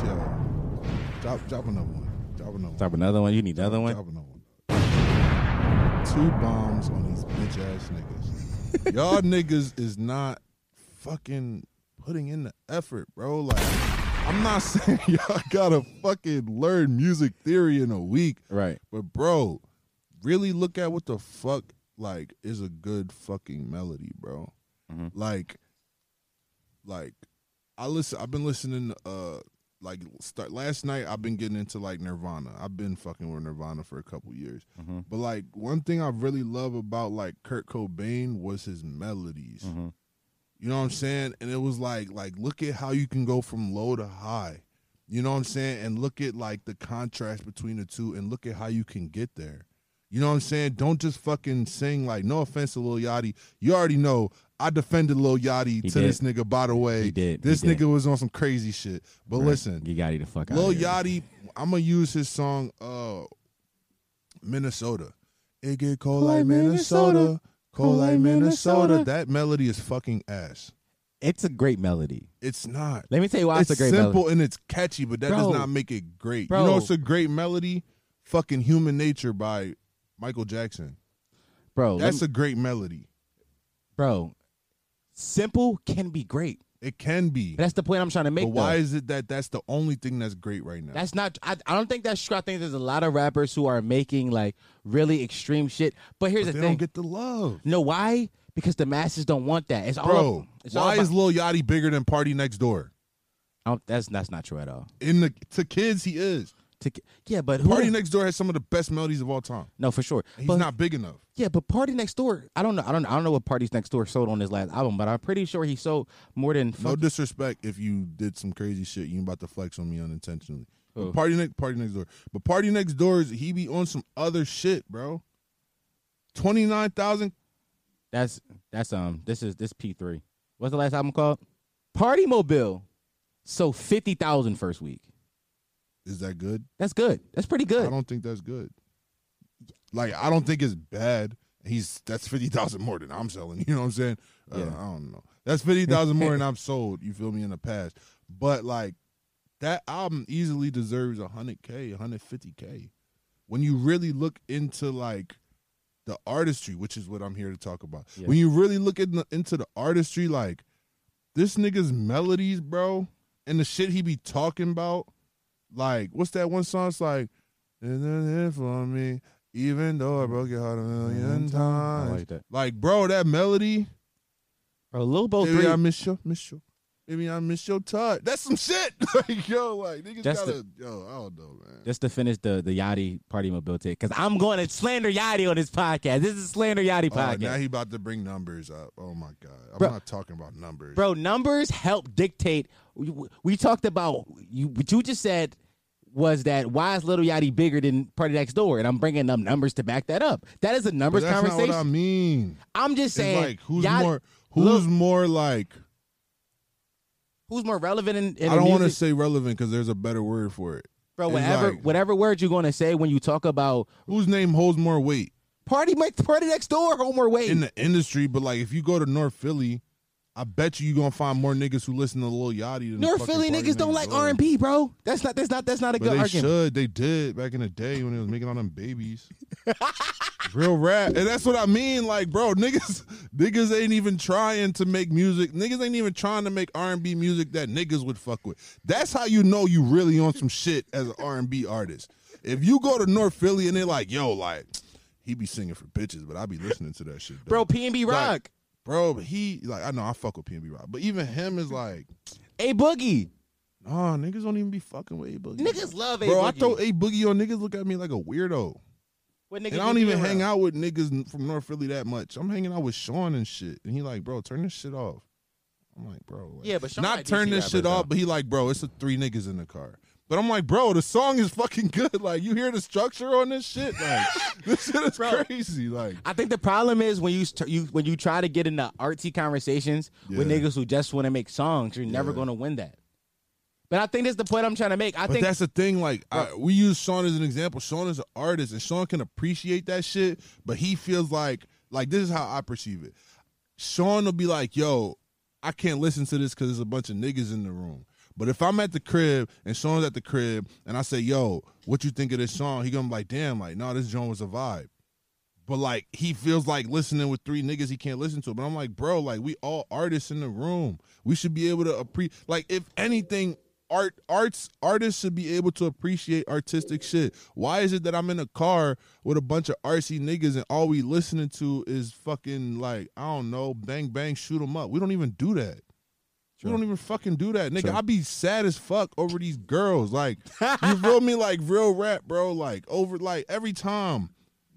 Chill. Drop, drop another one. Drop another one. Drop another one. You need another one. Drop another one. Two bombs on these bitch ass niggas. Y'all niggas is not fucking putting in the effort, bro. Like, I'm not saying y'all gotta fucking learn music theory in a week, Right. but bro, really look at what the fuck like is a good fucking melody, bro. Mhm. Like, like I listen. I've been listening. Uh, like start last night. I've been getting into like Nirvana. I've been fucking with Nirvana for a couple years. Mhm. But like one thing I really love about like Kurt Cobain was his melodies. Mhm. You know what I'm saying? And it was like like look at how you can go from low to high. You know what I'm saying? And look at like the contrast between the two and look at how you can get there. You know what I'm saying? Don't just fucking sing like no offense to Lil Yachty. You already know I defended Lil Yachty He to did. this nigga by the way. He did. He This did. nigga was on some crazy shit. But listen, you got to the fuck out. Lil. Yachty, I'm gonna use his song uh Minnesota. It get cold like Minnesota. Cold like Minnesota. That melody is fucking ass. It's a great melody. It's not. Let me tell you why it's, it's a great melody. It's simple melody. and it's catchy, but that Bro. does not make it great. Bro. You know it's a great melody? Fucking Human Nature by Michael Jackson. Bro, That's me- a great melody. bro. Simple can be great. It can be. That's the point I'm trying to make. But why though. is it that that's the only thing that's great right now? That's not. I, I don't think that's true. I think there's a lot of rappers who are making like really extreme shit. But here's But the they thing. don't get the love. no, why? Because the masses don't want that. It's all. Bro, it's all why about- is Lil Yachty bigger than Party Next Door? I don't- that's that's not true at all. In the to kids, he is. To, yeah, but who? Party Next Door has some of the best melodies of all time. no, for sure. He's but, not big enough. Yeah, but Party Next Door. I don't know. I don't. I don't know what Parties Next Door sold on his last album, but I'm pretty sure he sold more than. No disrespect if you did some crazy shit. You about to flex on me unintentionally. Who? Party next Party Next Door. But Party Next Door is he be on some other shit, bro. Twenty nine thousand. That's that's um. This is this P three. What's the last album called? Party Mobile. So fifty thousand first week. Is that good? That's good. That's pretty good. I don't think that's good. Like I don't think it's bad. He's that's fifty thousand more than I'm selling. You know what I'm saying? Uh, Yeah. I don't know. That's fifty thousand more than I've sold. You feel me in the past? But like that album easily deserves hundred k, hundred fifty k. When you really look into like the artistry, which is what I'm here to talk about. Yeah. When you really look in the, into the artistry, like this nigga's melodies, bro, and the shit he be talking about. Like, what's that one song? It's like, "There's nothing for me, even though I broke your heart a million Mm-hmm. I times. like that. Like, bro, that melody. Bro, Lil Bo three. I miss you, miss your, maybe I miss your touch. That's some shit. like, yo, like niggas Just gotta, yo, I don't know, man. just to finish the the Yachty Party Mobile take, because I'm going to slander Yachty on this podcast. This is slander Yachty Oh, podcast. now he about to bring numbers up. Oh my god, I'm Bro- not talking about numbers, Bro, numbers help dictate. We, we talked about you. What you just said was that why is Little Yachty bigger than Party Next Door? And I'm bringing up numbers to back that up. That is a numbers conversation. what I mean. I'm just saying, like who's Yachty- more, who's Lil- more like. Who's more relevant in, in I don't want to say relevant because there's a better word for it. bro. it's Whatever, like- whatever word you're going to say when you talk about Whose name holds more weight Party might Party Next Door, Homer Wade. in the industry? But like, if you go to North Philly, I bet you you gonna find more niggas who listen to Lil Yachty than North Philly Party niggas don't like R and B, bro. That's not that's not that's not a But good they argument. should. They did back in the day when they was making all them babies. Real rap, and that's what I mean. Like, bro, niggas, niggas ain't even trying to make music. Niggas ain't even trying to make R and B music that niggas would fuck with. That's how you know you really on some shit as an R and B artist. If you go to North Philly and they're like, yo, like, he be singing for bitches, but I be listening to that shit, though. Bro, P and B Like, Rock, bro, but he like, I know I fuck with PNB Rock, but even him is like, A Boogie. nah, niggas don't even be fucking with A Boogie. Niggas love A Boogie Bro, Boogie. I throw A Boogie on niggas look at me like a weirdo. What niggas And I don't even hang out with niggas from North Philly that much. I'm hanging out with Sean and shit. And he like, bro, turn this shit off. I'm like, bro. like- Yeah, but Sean not turn this shit off, though. but he like, bro, it's the three niggas in the car. But I'm like, bro, the song is fucking good. Like, you hear the structure on this shit? Like, this shit is crazy. Like, I think the problem is when you you when you try to get into artsy conversations with niggas who just want to make songs, you're never going to win that. But I think that's the point I'm trying to make. I but think that's the thing. Like, I, we use Sean as an example. Sean is an artist, and Sean can appreciate that shit. But he feels like, like this is how I perceive it. Sean will be like, "Yo, I can't listen to this because there's a bunch of niggas in the room." But if I'm at the crib and Sean's at the crib, and I say, "Yo, what you think of this song?" He gonna be like, "Damn, like, no, this joint was a vibe." But like he feels like listening with three niggas he can't listen to. But I'm like, bro, like we all artists in the room. We should be able to appreciate. Like if anything, art arts artists should be able to appreciate artistic shit. Why is it that I'm in a car with a bunch of artsy niggas and all we listening to is fucking like I don't know, bang bang, shoot 'em up. We don't even do that. We don't even fucking do that, nigga. I be sad as fuck over these girls. Like, you feel me? Like real rap, bro. Like over, like every time,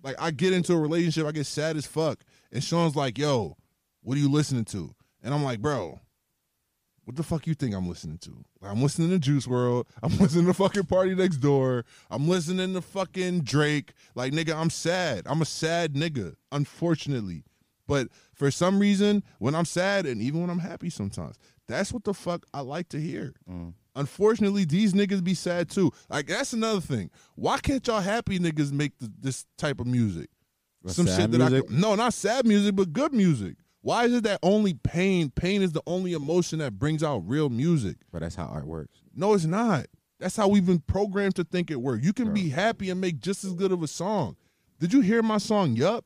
like I get into a relationship, I get sad as fuck. And Sean's like, "Yo, what are you listening to?" And I'm like, "Bro, what the fuck you think I'm listening to? Like, I'm listening to Juice WRLD. I'm listening to fucking Party Next Door. I'm listening to fucking Drake. Like, nigga, I'm sad. I'm a sad nigga, unfortunately. But for some reason, when I'm sad and even when I'm happy sometimes, that's what the fuck I like to hear. Mm. Unfortunately, these niggas be sad too. Like, that's another thing. Why can't y'all happy niggas make th- this type of music? Some shit that I music? could, no, not sad music, but good music. Why is it that only pain, pain is the only emotion that brings out real music? but that's how art works. No, it's not. That's how we've been programmed to think it works. You can be happy and make just as good of a song. Did you hear my song Yup?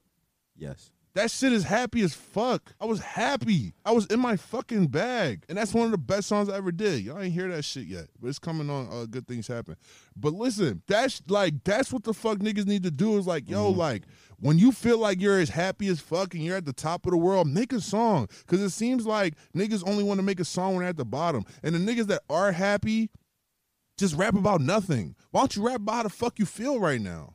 Yes. That shit is happy as fuck. I was happy. I was in my fucking bag. And that's one of the best songs I ever did. Y'all ain't hear that shit yet. But it's coming on uh, Good Things Happen. But listen, that's like that's what the fuck niggas need to do is like, yo, like when you feel like you're as happy as fuck and you're at the top of the world, make a song. Cause it seems like niggas only want to make a song when they're at the bottom. And the niggas that are happy just rap about nothing. Why don't you rap about how the fuck you feel right now?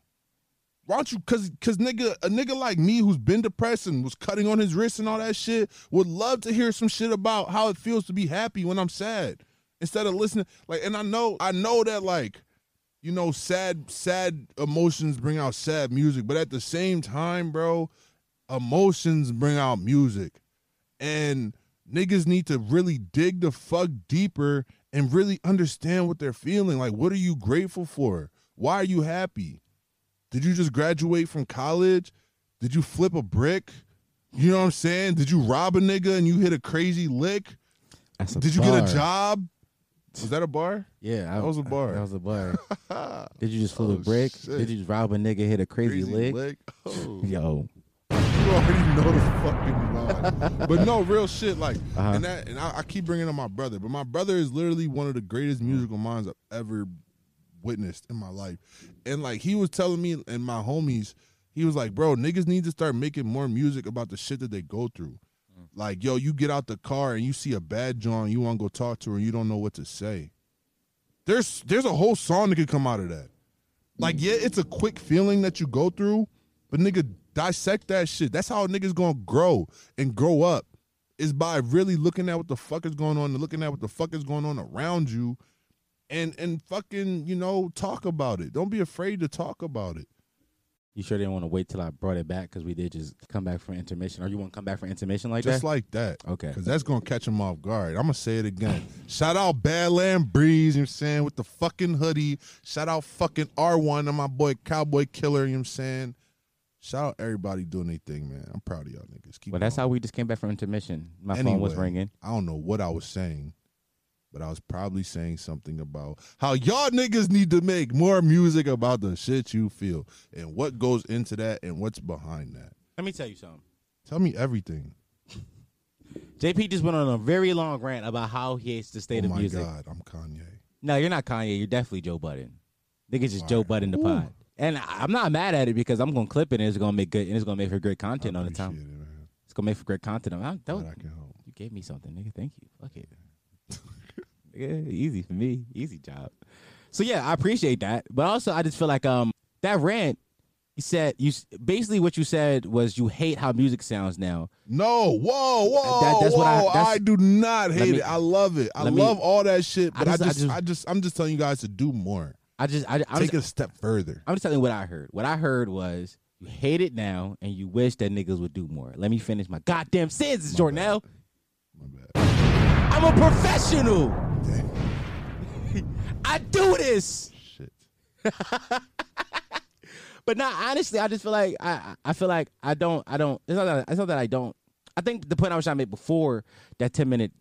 Why don't you cause cause nigga a nigga like me who's been depressed and was cutting on his wrist and all that shit would love to hear some shit about how it feels to be happy when I'm sad. Instead of listening like and I know I know that like you know sad sad emotions bring out sad music, but at the same time, bro, emotions bring out music. And niggas need to really dig the fuck deeper and really understand what they're feeling. Like, what are you grateful for? Why are you happy? Did you just graduate from college? Did you flip a brick? You know what I'm saying? Did you rob a nigga and you hit a crazy lick? That's a Did you bar. get a job? Was that a bar? Yeah, I, That was a bar. That was a bar. Did you just flip Oh, a brick? shit. Did you just rob a nigga, hit a crazy, lick? Oh. Yo, you already know the fucking line. but no, real shit. Like, Uh-huh. and that, and I, I keep bringing up my brother, but my brother is literally one of the greatest musical minds I've ever witnessed in my life. And like, he was telling me and my homies, he was like, bro, niggas need to start making more music about the shit that they go through. Like, yo, you get out the car and you see a bad John, you want to go talk to her, and you don't know what to say. There's there's a whole song that could come out of that. Like, yeah, it's a quick feeling that you go through, but nigga, dissect that shit. That's how nigga's gonna grow and grow up. Is by really looking at what the fuck is going on and looking at what the fuck is going on around you and and fucking, you know, talk about it. Don't be afraid to talk about it. you sure didn't want to wait till I brought it back because we did just come back for intermission, or you want to come back for intermission like Just that? Just like that. Okay. Because that's going to catch him off guard. I'm going to say it again. Shout out Badland Breeze, you know what I'm saying, with the fucking hoodie. Shout out fucking R1 and my boy Cowboy Killer, you know what I'm saying. Shout out everybody doing their thing, man. I'm proud of y'all niggas. Keep well, that's how we just came back from intermission. My phone was ringing. I don't know what I was saying, but I was probably saying something about how y'all niggas need to make more music about the shit you feel and what goes into that and what's behind that. Let me tell you something. Tell me everything. JP just went on a very long rant about how he hates the state oh of my. God, I'm Kanye. No, you're not Kanye. You're definitely Joe Budden. Niggas just Joe Budden the pod. And I'm not mad at it because I'm gonna clip it and it's gonna make good and it's gonna make for great content on the time. it. It's gonna make for great content. I'm, that was, Glad I can help. you gave me something, nigga. Thank you. Fuck it. yeah, easy for me. Easy job. So yeah, I appreciate that. But also I just feel like um that rant, You said you basically what you said was you hate how music sounds now. No, whoa, whoa, That- that's whoa! what I- I, do not hate me- it. I love it. I let me- love all that shit. But I just I just, I just- I I just, I'm just telling you guys to do more. I just I, I'm Take just, it a step further. I'm just telling you what I heard. What I heard was you hate it now and you wish that niggas would do more. Let me finish my goddamn sentence, Jornell. My bad. I'm a professional. I do this. Shit. But not honestly, I just feel like I I feel like I don't I don't it's not that it's not that I don't I think the point I was trying to make before that ten minute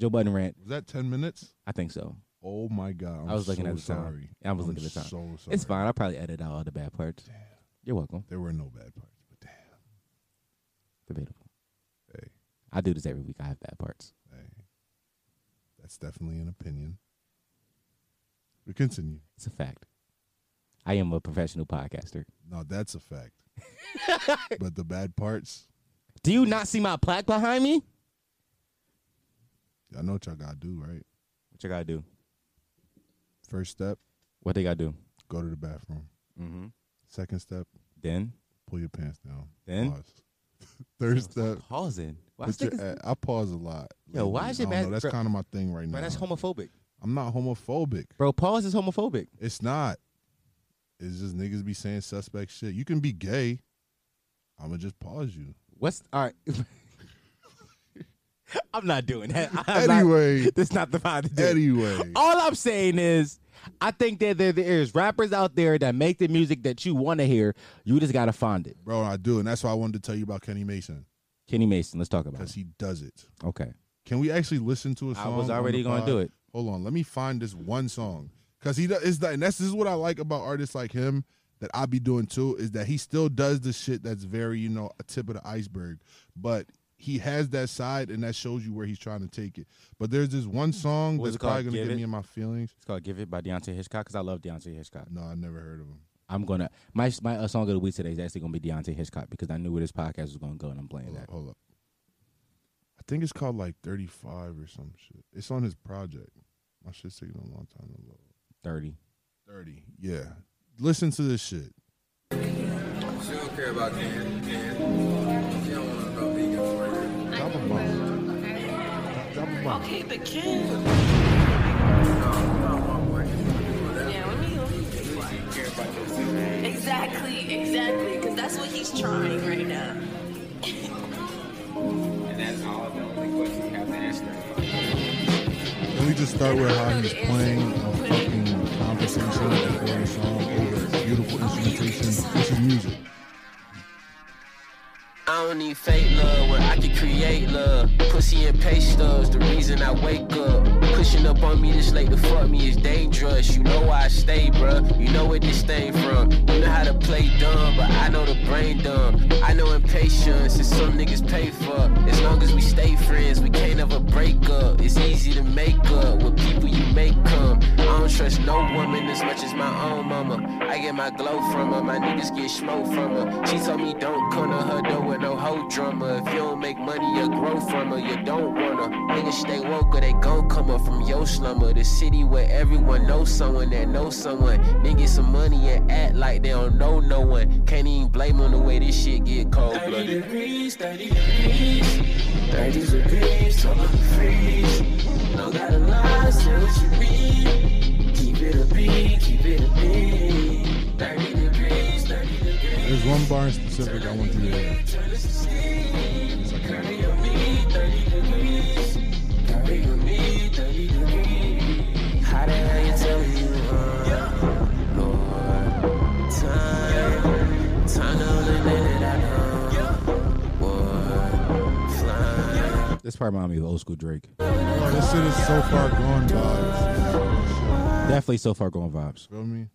Joe Budden rant, Was that ten minutes? I think so. Oh my god! I'm I was looking so at the time. sorry. I was I'm looking at the time. So sorry. It's fine. I'll probably edit out all the bad parts. You're welcome. There were no bad parts, but damn. Debatable. Hey, I do this every week. I have bad parts. That's definitely an opinion. We continue. It's a fact. I am a professional podcaster. No, that's a fact. but the bad parts, Do you not see my plaque behind me? I know what y'all gotta do, right? What you gotta do? First step, What they gotta do? go to the bathroom. Mm-hmm. Second step, Then, pull your pants down. Then? Pause. Third step, pausing. Why put your, a- I pause a lot. Yo, why is your I know, bad- That's bro- kind of my thing right now. Bro, that's homophobic. I'm not homophobic. Bro, pause is homophobic. It's not. It's just niggas be saying suspect shit. You can be gay. I'ma just pause you. What's all right? I'm not doing that. I'm not- Anyway, that's not the vibe to do. it. anyway. All I'm saying is, I think that there, there is rappers out there that make the music that you want to hear. You just gotta find it. Bro, I do, and that's why I wanted to tell you about Kenny Mason Kenny Mason, let's talk about because it. he does it. Okay, Can we actually listen to a song? I was already gonna do it. Hold on, let me find this one song because he does. Is that and that's this is what I like about artists like him that I be doing too is that he still does the shit that's very you know a tip of the iceberg, but he has that side and that shows you where he's trying to take it. But there's this one song What's that's probably gonna Give get It? me in my feelings. it's called "Give It" by Deante' Hitchcock because I love Deante' Hitchcock. No, I never heard of him. I'm gonna my my uh, song of the week today is actually gonna be Deante' Hitchcock because I knew where this podcast was gonna go and I'm playing Hold that. up, hold up. I think it's called like 35 or some shit. It's on his project. My shit's taking a long time to load. Thirty. 30. Yeah. Listen to this shit. She don't care about Ken. Ken. She don't want to know vegan for you. Drop a bomb. Drop a bomb. Okay, but Ken. No, no, Exactly, exactly, because that's what he's trying right now. And that's all the only question you have to answer. Can we just start with how he's playing a fucking conversation before the song over beautiful instrumentation? This is music. I don't need fake love when I can create love. Pussy and pay stubs, the reason I wake up. Pushing up on me this late to fuck me is dangerous. You know why I stay, bruh. You know where this thing from. You know how to play dumb, but I know the brain dumb. I know impatience is some niggas pay for. As long as we stay friends, we can't ever break up. It's easy to make up with people you make come. I don't trust no woman as much as my own mama. I get my glow from her, my niggas get smoke from her. She told me don't come to her door with no hoe drummer. If you don't make money, you grow from her. You don't wanna. Niggas stay woke or they gon' come up from your slumber. The city where everyone knows someone that knows someone. Get some money and act like they don't know no one. Can't even blame on the way this shit get cold blooded. 30 degrees, 30 degrees. 30 degrees, till I'm freeze. No gotta lie, say what you mean. Keep it a beat, keep it a beat. There's one bar in specific I want you to hear. How the hell you tell me you want more time? Time to only minute I know. Boy, flying. This part reminds me of old school Drake. Oh, this shit is so far gone, vibes. Definitely so far going vibes. Feel me?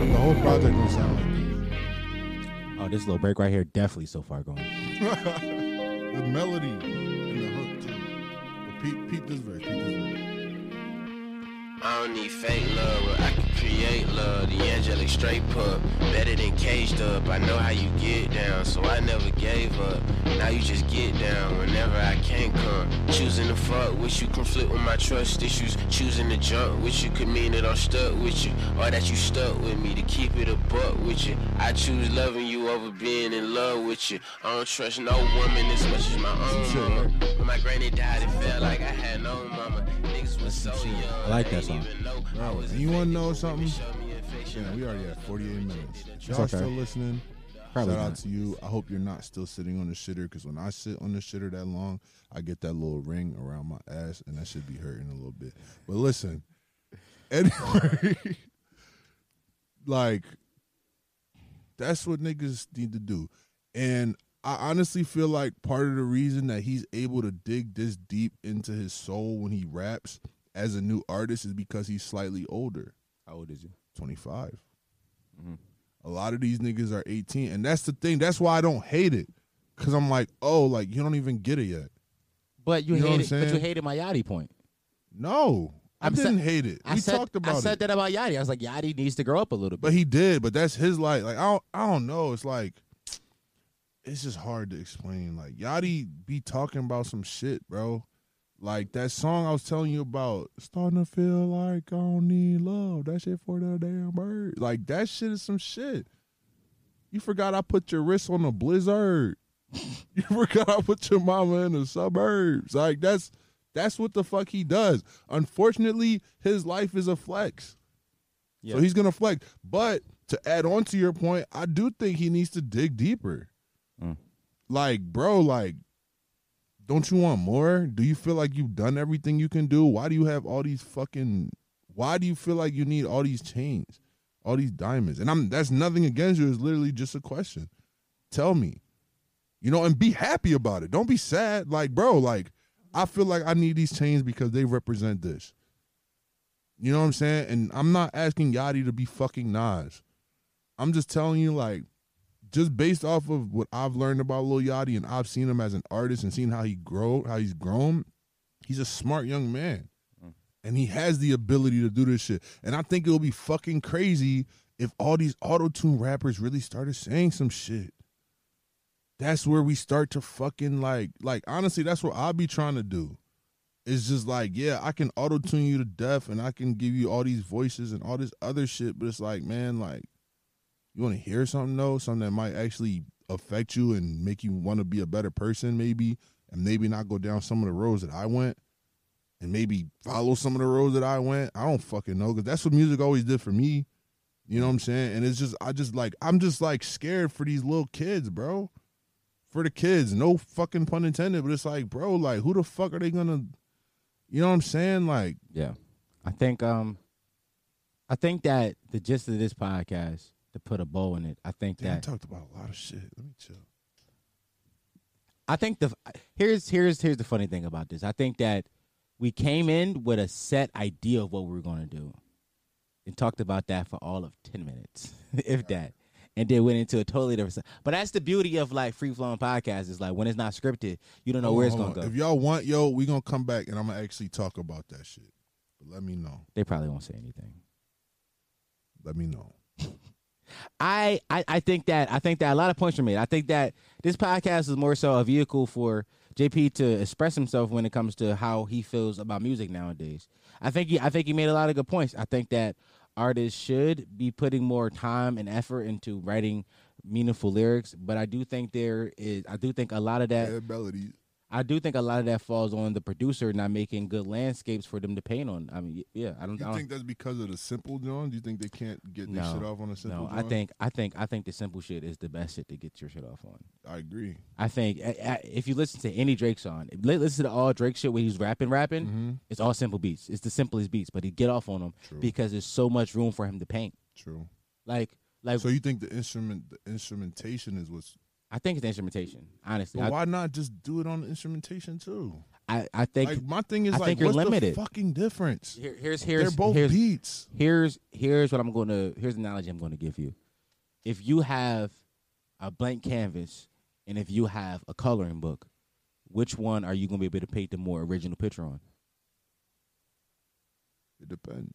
The whole project don't sound like Oh, this little break right here, definitely so far going. The melody and the hook too. But peep, peep this verse. Peep this verse. I don't need fake love, but I can create love, the angelic straight pup. Better than caged up. I know how you get down, so I never gave up. Now you just get down whenever I can't come. Choosing to fuck with you conflict with my trust issues. Choosing to jump with you could mean that I'm stuck with you, or that you stuck with me to keep it a buck with you. I choose loving you over being in love with you. I don't trust no woman as much as my own mama. When my granny died, it felt like I had no mama. Niggas was so young. I like that song. even know Bro, you want to know something? Show me affection. Yeah, we already at 48 minutes. Y'all okay. still listening? Probably Shout out to you. I hope you're not still sitting on the shitter because when I sit on the shitter that long, I get that little ring around my ass and that should be hurting a little bit. But listen, anyway, like that's what niggas need to do. And I honestly feel like part of the reason that he's able to dig this deep into his soul when he raps as a new artist is because he's slightly older. How old is you? 25. Mm-hmm. A lot of these niggas are 18. And that's the thing. That's why I don't hate it. Cause I'm like, oh, like you don't even get it yet. But you, You hated, but you hated my Yachty point. No. I I'm sa- didn't hate it. I we said, talked about I said it. that about Yachty. I was like, Yachty needs to grow up a little bit. But he did, but that's his life. Like I don't I don't know. It's like it's just hard to explain. Like Yachty be talking about some shit, bro. Like that song I was telling you about, starting to feel like I don't need love. That shit for the damn bird. Like that shit is some shit. You forgot I put your wrist on a blizzard. you forgot I put your mama in the suburbs. Like that's that's what the fuck he does. Unfortunately, his life is a flex. Yeah. So he's gonna flex. But to add on to your point, I do think he needs to dig deeper. Mm. Like, bro, like, don't you want more? Do you feel like you've done everything you can do? Why do you have all these fucking why do you feel like you need all these chains, all these diamonds? And I'm that's nothing against you, it's literally just a question. Tell me. You know, and be happy about it. Don't be sad. Like, bro, like, I feel like I need these chains because they represent this. You know what I'm saying? And I'm not asking Yachty to be fucking Nas. I'm just telling you, like, just based off of what I've learned about Lil Yachty and I've seen him as an artist and seen how he grow, how he's grown, he's a smart young man. Mm. And he has the ability to do this shit. And I think it would be fucking crazy if all these auto-tune rappers really started saying some shit. That's where we start to fucking like like honestly, that's what I'll be trying to do. It's just like, yeah, I can auto tune you to death and I can give you all these voices and all this other shit, but it's like, man, like, you want to hear something though, something that might actually affect you and make you want to be a better person, maybe, and maybe not go down some of the roads that I went, and maybe follow some of the roads that I went. I don't fucking know because that's what music always did for me. You know what I'm saying? And it's just, I just like, I'm just like scared for these little kids, bro. For the kids, no fucking pun intended, but it's like, bro, like, who the fuck are they gonna? You know what I'm saying? Like, Yeah. I think um I think that the gist of this podcast, to put a bow in it, I think damn, I that talked about a lot of shit. Let me chill. I think the here's here's here's the funny thing about this. I think that we came in with a set idea of what we were going to do, and talked about that for all of ten minutes, if that, and then went into a totally different. But that's the beauty of like free flowing podcasts is like when it's not scripted, you don't know Hold where on, it's going to go. If y'all want, yo, we gonna come back and I'm gonna actually talk about that shit. But let me know. They probably won't say anything. Let me know. I, I I think that I think that a lot of points were made. I think that this podcast is more so a vehicle for JP to express himself when it comes to how he feels about music nowadays. I think he I think he made a lot of good points. I think that artists should be putting more time and effort into writing meaningful lyrics, but I do think there is I do think a lot of that Bad melodies. I do think a lot of that falls on the producer not making good landscapes for them to paint on. I mean, yeah, I don't. I You don't think that's because of the simple John? Do you think they can't get no, this shit off on a simple no, I think I think I think the simple shit is the best shit to get your shit off on. I agree. I think uh, uh, if you listen to any Drake song, listen to all Drake shit when he's rapping, rapping, Mm-hmm. it's all simple beats. It's the simplest beats, but he get off on them True. because there's so much room for him to paint. True. Like, like So you think the instrument, the instrumentation is what's? I think it's the instrumentation. Honestly, But I, why not just do it on the instrumentation too? I, I think Like my thing is I like, think you're what's limited. the fucking difference? Here, here's here's They're both here's, beats. Here's here's what I'm going to here's the analogy I'm going to give you. If you have a blank canvas and if you have a coloring book, which one are you going to be able to paint the more original picture on? It depends.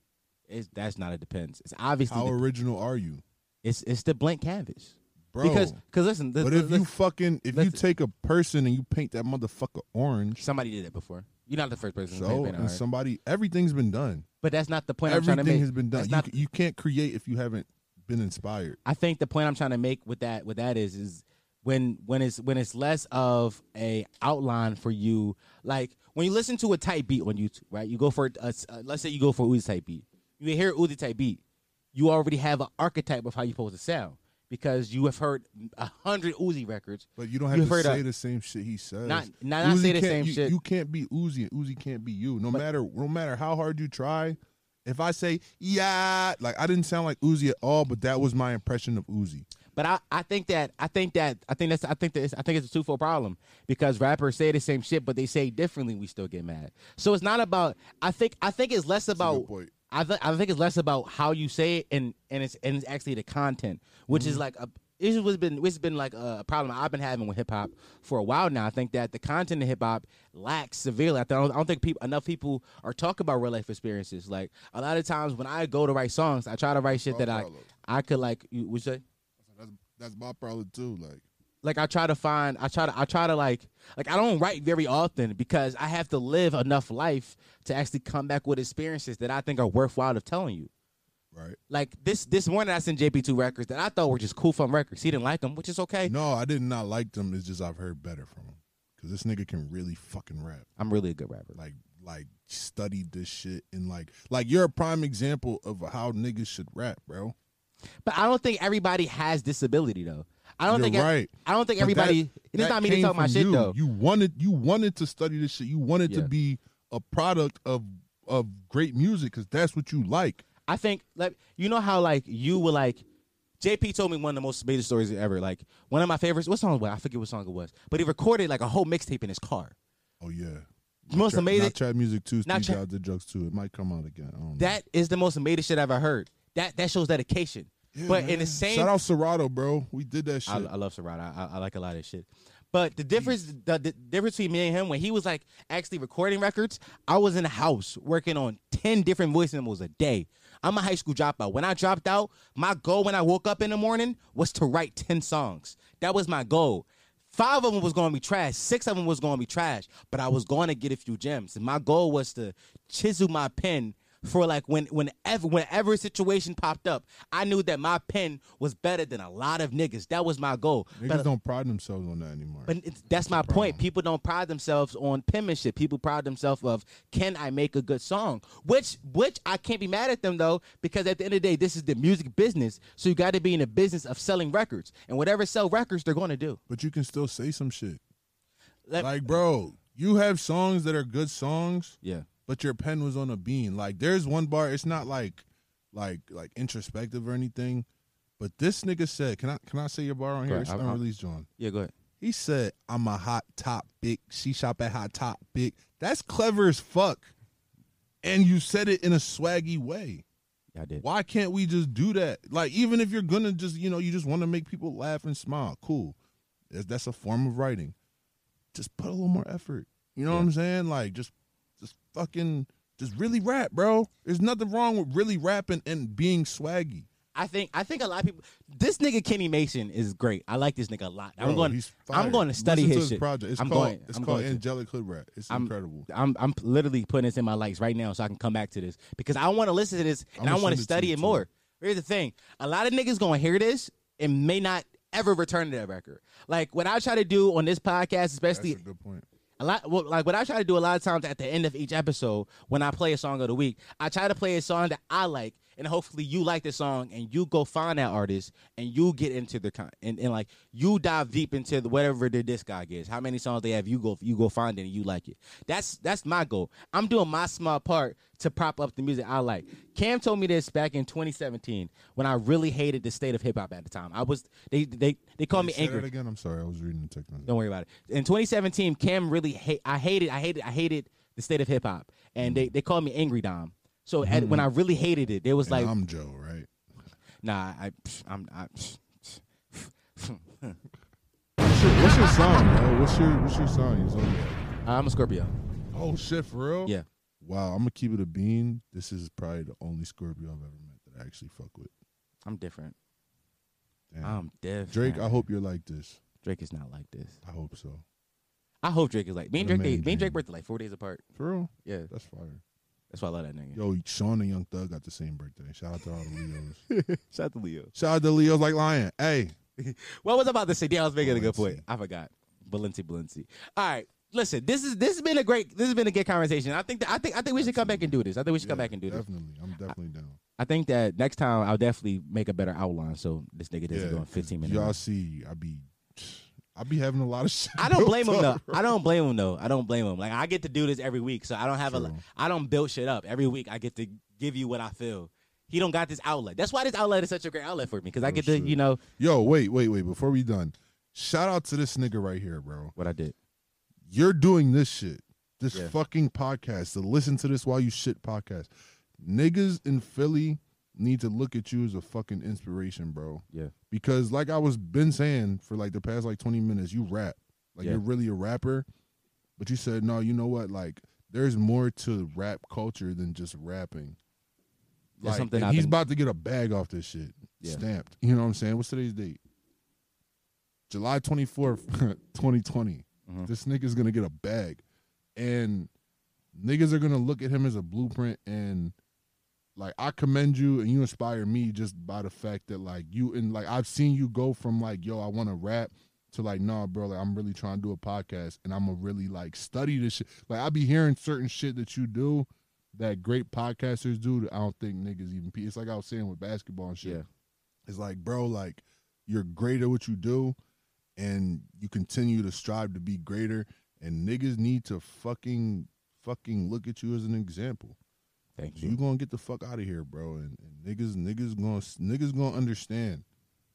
It's, that's not a depends. It's obviously How the- original are you, it's it's the blank canvas. Bro? Because because listen, but if you fucking if you take a person and you paint that motherfucker orange, somebody did it before. You're not the first person. to so that, and alright? somebody everything's been done. but that's not the point I'm trying to make. Everything has been done. You, not- you can't create if you haven't been inspired. I think the point I'm trying to make with that with that is is when when it's when it's less of a outline for you. Like when you listen to a type beat on YouTube, right? You go for uh, a, a- uh, let's say you go for Uzi type beat. You hear Uzi type beat, you already have an archetype of how you're supposed to sound because you have heard a hundred Uzi records. But you don't have You've to say a- the same shit he says. Not- not- not say the same you, shit. You can't be Uzi, and Uzi can't be you. No But- matter no matter how hard you try. If I say yeah, like I didn't sound like Uzi at all, but that was my impression of Uzi. But I, I think that I think that I think that's I think that it's, I think it's a twofold problem because rappers say the same shit but they say differently. We still get mad. So it's not about. I think I think it's less about. I th- I think it's less about how you say it and and it's and it's actually the content, which Mm-hmm. is like a. This has been this has been like a problem I've been having with hip hop for a while now. I think that the content of hip hop lacks severely. I don't, I don't think people enough people are talking about real life experiences. Like a lot of times when I go to write songs, I try to write shit that I problem. I could like. You would say That's that's my problem too. Like like I try to find I try to I try to like like I don't write very often because I have to live enough life to actually come back with experiences that I think are worthwhile of telling you. right? Like this this morning I sent JP two records that I thought were just cool fun records. He didn't like them, which is okay. No, I did not like them. It's just I've heard better from him because this nigga can really fucking rap. I'm really a good rapper. Like like studied this shit and like like you're a prime example of how niggas should rap, bro. But I don't think everybody has this ability though. I don't You're think right. I don't think But everybody that- it's that not me to talk my shit you. though. You wanted you wanted to study this shit. You wanted to be a product of of great music because that's what you like. I think like you know how like you were like JP told me one of the most amazing stories ever. Like one of my favorites. What song was? I forget what song it was, but he recorded like a whole mixtape in his car. Oh yeah. Most amazing. Not trap music too. Not Steve Jobs did drugs too. It might come out again. I don't know. That is the most amazing shit I've ever heard. That that shows dedication. Yeah, but in the same, shout out Serato, bro. We did that shit. I, I love Serato. I, I, like a lot of shit. But the difference, the, the difference between me and him, when he was like actually recording records, I was in the house working on ten different voice memos a day. I'm a high school dropout. When I dropped out, my goal when I woke up in the morning was to write ten songs. That was my goal. Five of them was going to be trash. Six of them was going to be trash. But I was going to get a few gems. And my goal was to chisel my pen for like when whenever whenever a situation popped up, I knew that my pen was better than a lot of niggas. That was my goal. Niggas But- uh, don't pride themselves on that anymore. but it's, that's my point. People don't pride themselves on penmanship. People pride themselves of can I make a good song? Which which I can't be mad at them though because at the end of the day, this is the music business. So you got to be in the business of selling records, and whatever sell records, they're going to do. but you can still say some shit. Let- Like, bro, you have songs that are good songs, yeah, but your pen was on a bean. Like, there's one bar. It's not like, like, like introspective or anything. But this nigga said, "Can I can I say your bar on Go here? ahead. It's unreleased, John." yeah. Go ahead. He said, "I'm a hot top big. She shop at hot top big. That's clever as fuck." And you said it in a swaggy way. Yeah, I did. Why can't we just do that? Like, even if you're gonna just, you know, you just want to make people laugh and smile, cool. That's, that's a form of writing. Just put a little more effort. You know what I'm saying? Like, just, just fucking, just really rap, bro. There's nothing wrong with really rapping and being swaggy. I think I think a lot of people. This nigga Kenny Mason is great. I like this nigga a lot. I'm going. he's I'm going to study Listen to his, shit. project. It's I'm called, going. it's I'm called going. Angelic Hood Rat. It's I'm incredible. I'm I'm literally putting this in my likes right now so I can come back to this because I want to listen to this and I'ma want to study it too. more. Here's the thing: a lot of niggas gonna hear this and may not ever return to that record. Like what I try to do on this podcast, That's especially a lot well, like what I try to do a lot of times at the end of each episode when I play a song of the week, I try to play a song that I like and hopefully you like the song and you go find that artist and you get into the con and, and like you dive deep into the, whatever the disc guy is. How many songs they have, you go you go find it and you like it. That's that's my goal. I'm doing my small part to prop up the music I like. Cam told me this back in 2017 when I really hated the state of hip hop at the time. I was they they they called me angry. again. I'm sorry. I was reading the text message. Don't worry about it. In 2017, Cam really hate. I hated. I hated. I hated the state of hip hop, and mm. they, they called me Angry Dom. So at, when I really hated it, it was And like, I'm Joe, right? nah, I, I'm, I, What's your, what's your song, bro? What's your what's your song? Your zodiac? I'm a Scorpio. Oh shit, for real? Yeah. wow, I'm gonna keep it a bean. This is probably the only Scorpio I've ever met that I actually fuck with. I'm different. Damn. I'm different. Drake, I hope you're like this. Drake is not like this. I hope so. I hope Drake is like me and Drake. They, me and Drake birthday like four days apart. For real? Yeah, That's fire. That's why I love that nigga. Yo, Sean and Young Thug got the same birthday. Shout out to all the Leos. Shout out to Leo. Shout out to Leos like Lion. Hey, What was I about to say? Yeah, I was making a good point. I forgot. Balenci, Balenci. All right. Listen, this is this has been a great this has been a good conversation. I think that I think I think we should come back and do this. I think we should come back and do this. Definitely. I'm definitely down. I think that next time I'll definitely make a better outline so this nigga doesn't Yeah, go in 15 minutes. Y'all see, I be, I be having a lot of shit. I don't blame him though. I don't blame him though. I don't blame him. Like I get to do this every week, so I don't have a. True. I don't build shit up every week. I get to give you what I feel. He don't got this outlet. That's why this outlet is such a great outlet for me because I get to you know Yo, wait, wait, wait. Before we done, shout out to this nigga right here, bro. what I did. You're doing this shit. This Yeah. fucking podcast. To listen to this while you shit podcast. Niggas in Philly need to look at you as a fucking inspiration, bro. Yeah. Because like I was been saying for like the past like 20 minutes, you rap. Like Yeah. you're really a rapper. But you said, no, you know what? Like there's more to rap culture than just rapping. Like, something and I've he's been- about to get a bag off this shit. Yeah. Stamped. You know what I'm saying? What's today's date? July 24th, 2020. Mhm. This nigga's gonna get a bag. And niggas are gonna look at him as a blueprint and like I commend you and you inspire me just by the fact that like you and like I've seen you go from like, yo, I wanna rap to like, nah, bro, like I'm really trying to do a podcast and I'm gonna really like study this shit. Like I be hearing certain shit that you do that great podcasters do that I don't think niggas even it's like I was saying with basketball and shit. Yeah. It's like, bro, like you're great at what you do and you continue to strive to be greater and niggas need to fucking fucking look at you as an example. Thank You You gonna get the fuck out of here, bro. And, and niggas niggas gonna niggas gonna understand.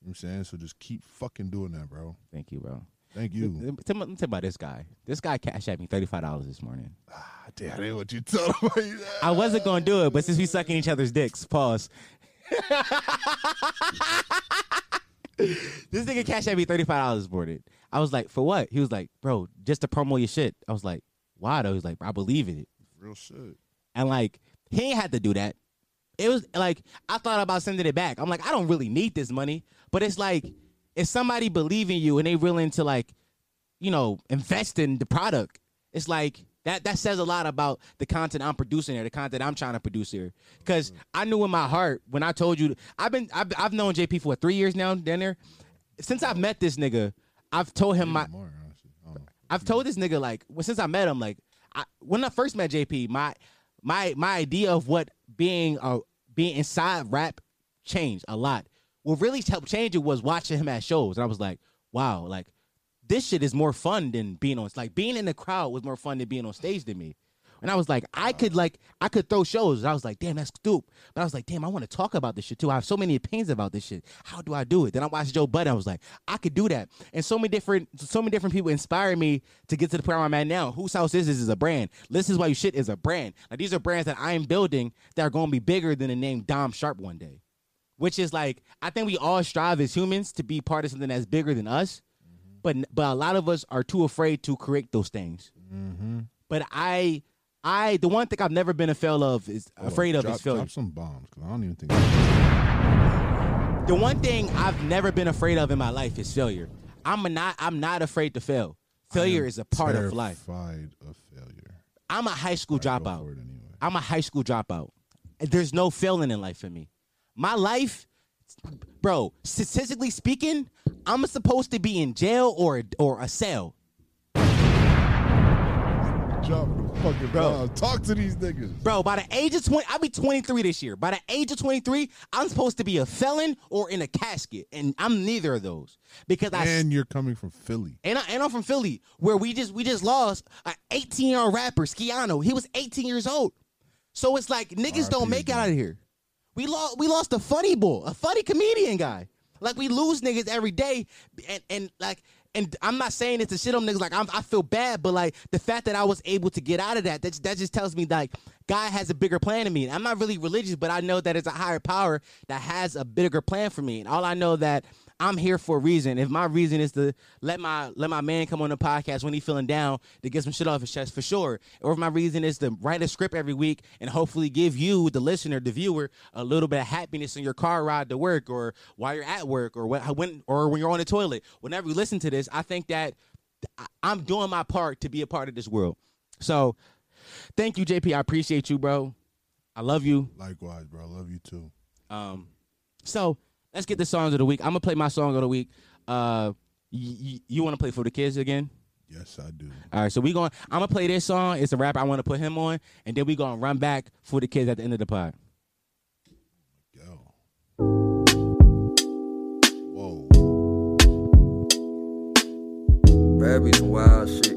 You know what I'm saying? So just keep fucking doing that, bro. Thank you, bro. Thank you. Let me tell me- let me tell you about this guy. This guy cashed at me thirty five dollars this morning. Ah, damn, I didn't want you to tell nobody. I wasn't gonna do it, but since we sucking each other's dicks, pause. this nigga cashed at me thirty five dollars for it. I was like, for what? He was like, bro, just to promo your shit. I was like, why though? He's like, I believe in it. Real shit. And like, he ain't had to do that. It was like I thought about sending it back. I'm like, I don't really need this money, but it's like if somebody believe in you and they willing to like, you know, invest in the product, it's like that that says a lot about the content I'm producing here, the content I'm trying to produce here. Because I knew in my heart when I told you, I've been I've, I've known JP for three years now. Down there, since I've met this nigga, I've told him my More, honestly. I don't know. I've told this nigga like well, since I met him, like I, when I first met JP, my my my idea of what being uh being inside rap changed a lot. What really helped change it was watching him at shows, and I was like, wow, like this shit is more fun than being on. Like being in the crowd was more fun than being on stage to me. And I was like, I could like I could throw shows. I was like, damn, that's dope. But I was like, damn, I want to talk about this shit too. I have so many opinions about this shit. How do I do it? Then I watched Joe Budden. I was like, I could do that. And so many different, so many different people inspire me to get to the point where I'm at now. Whose house is this is a brand. This is why you shit is a brand. Like these are brands that I'm building that are going to be bigger than the name Dom Sharp one day. Which is like, I think we all strive as humans to be part of something that's bigger than us. But but a lot of us are too afraid to create those things. Mm-hmm. But I, I, the one thing I've never been a fail of is afraid of drop, is failure. Drop some bombs, cause I don't even think. The one thing I've never been afraid of in my life is failure. I'm a not. I'm not afraid to fail. Failure is a part of life. Terrified of failure. I'm a high school dropout. anyway. I'm a high school dropout. There's no failing in life for me. My life, bro. Statistically speaking, I'm supposed to be in jail or or a cell. Drop the fucking Bro. Talk to these niggas. Bro, by the age of 20, I'll be 23 this year. By the age of 23, I'm supposed to be a felon or in a casket. And I'm neither of those. Because I And you're coming from Philly. and, I, and I'm from Philly, where we just we just lost an 18 year old rapper, Skiano. He was 18 years old. So it's like niggas don't make it out of here. We lost we lost a funny boy, a funny comedian guy. Like we lose niggas every day, and and like and I'm not saying it's a shit on niggas. Like I'm, I feel bad, but like the fact that I was able to get out of that, that that just tells me like God has a bigger plan than me. I'm not really religious, but I know that it's a higher power that has a bigger plan for me. And all I know that I'm here for a reason. If my reason is to let my let my man come on the podcast when he's feeling down to get some shit off his chest for sure, or if my reason is to write a script every week and hopefully give you, the listener, the viewer, a little bit of happiness in your car ride to work, or while you're at work, or when, when or when you're on the toilet. Whenever you listen to this, I think that I'm doing my part to be a part of this world. So, thank you, JP. I appreciate you, bro. I love you. Likewise, bro. I love you too. Um, so let's get the songs of the week. I'm gonna play my song of the week. Uh, y- y- you want to play for the kids again? Yes, I do. All right, so we going. I'm gonna play this song. It's a rapper I want to put him on, and then we gonna run back for the kids at the end of the pod. Yo. Whoa. That'd some wild shit.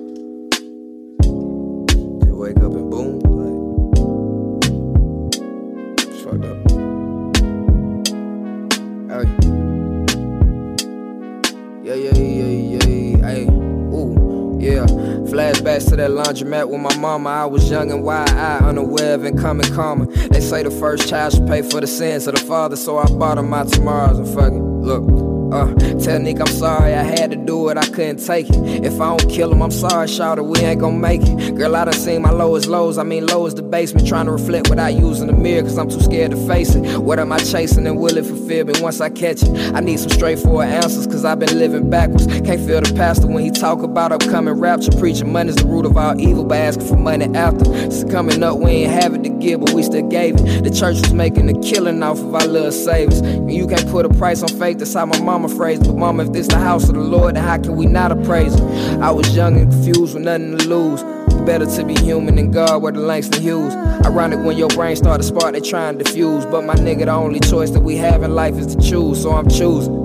Yeah, yeah, yeah, yeah. Ooh, yeah. Flashbacks to that laundromat with my mama. I was young and wide-eyed, unaware of incoming karma. They say the first child should pay for the sins of the father, so I bought him my tomorrows and fuck it. Look. Uh, tell Nick I'm sorry, I had to do it, I couldn't take it. If I don't kill him, I'm sorry, shout it, we ain't gon' make it. Girl, I done seen my lowest lows, I mean low the basement, trying to reflect without using the mirror, cause I'm too scared to face it. What am I chasing and will it fulfill me once I catch it? I need some straightforward answers, cause I've been living backwards. Can't feel the pastor when he talk about upcoming rapture. Preaching money's the root of all evil, but asking for money after. It's coming up, we ain't have it to give, but we still gave it. The church was making a killing off of our little savings. You can't put a price on faith, that's how my mama phrased it. But mama, if this the house of the Lord, then how can we not appraise it? I was young and confused with nothing to lose. Better to be human than God, where the Langston Hughes. Ironic when your brain start to spark, they try and diffuse. But my nigga, the only choice that we have in life is to choose, so I'm choosing.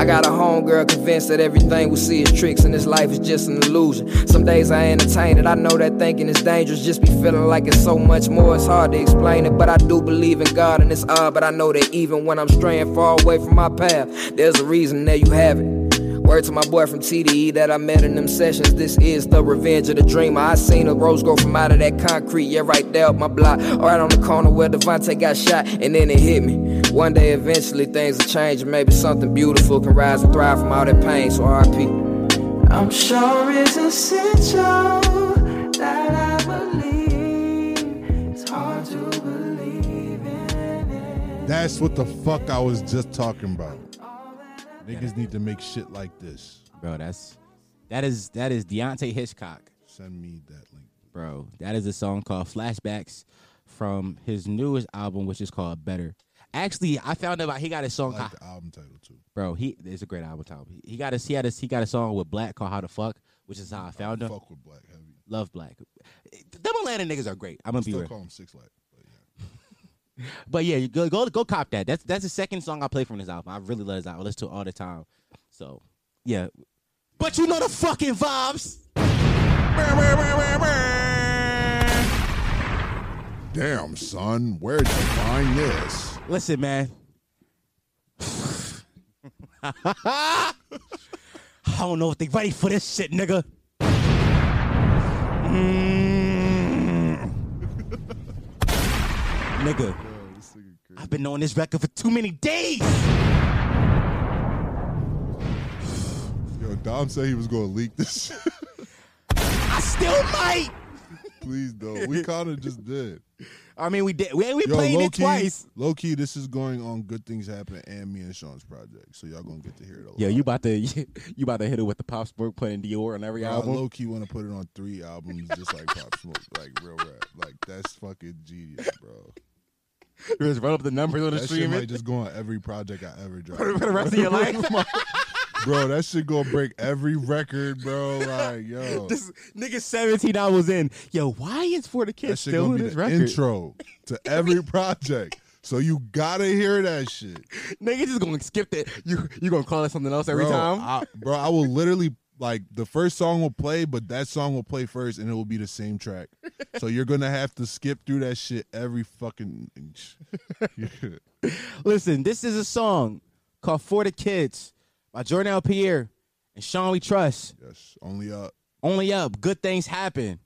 I got a homegirl convinced that everything we see is tricks and this life is just an illusion. Some days I entertain it, I know that thinking is dangerous, just be feeling like it's so much more, it's hard to explain it. But I do believe in God and it's odd, but I know that even when I'm straying far away from my path, there's a reason there you have it. Word to my boy from TDE that I met in them sessions. This is the revenge of the dreamer. I seen a rose grow from out of that concrete, yeah, right there up my block. Right on the corner where Devontae got shot, and then it hit me. One day, eventually, things will change, and maybe something beautiful can rise and thrive from all that pain. So, RP. I'm sure it's essential that I believe. It's hard to believe in it. That's what the fuck I was just talking about. Niggas need to make shit like this. Bro, that's that is that is Deante' Hitchcock. Send me that link. Bro, that is a song called Flashbacks from his newest album, which is called Better. Actually, I found out he got a I song. like called- the album title too. bro, he it's a great album title. He got a he had a he got a song with Black called How to Fuck, which is how I found him. Fuck with Black Heavy. Love Black. Them Atlanta niggas are great. I'm gonna be Still real. call him Six Light. But yeah. But yeah, you go go go cop that. That's that's the second song I play from this album. I really love this album. I listen to it all the time. So yeah. But you know the fucking vibes. Damn, son, where'd you find this? Listen, man. I don't know if they ready for this shit, nigga. Mm. nigga, I've been on this record for too many days. Yo, Dom said he was gonna leak this. I still might. Please don't. We kind of just did. I mean, we did. We, we Yo, played it key, twice. Low key, this is going on Good Things Happen and me and Sean's project, so y'all gonna get to hear it a lot. Yeah, you about to you about to hit it with the Pop Smoke putting Dior on every I album. low key want to put it on three albums, just like Pop Smoke, like real rap. Like that's fucking genius, bro. Just run up the numbers on the That shit stream. might just go on every project I ever drop. For the rest of your life? bro. That shit gonna break every record, bro. Like, yo, This nigga 17 hours in. Yo, why is for the kids still in this the record? intro to every project. So you gotta hear that shit, Nigga just gonna skip that. You you gonna call it something else every bro, time? I, bro, I will literally like the first song will play, but that song will play first, and it will be the same track. so you're gonna have to skip through that shit every fucking. Yeah. Listen, this is a song called For the Kids by Jornell Pierre and Sean We Trust. Yes, only up. Only up. Good things happen.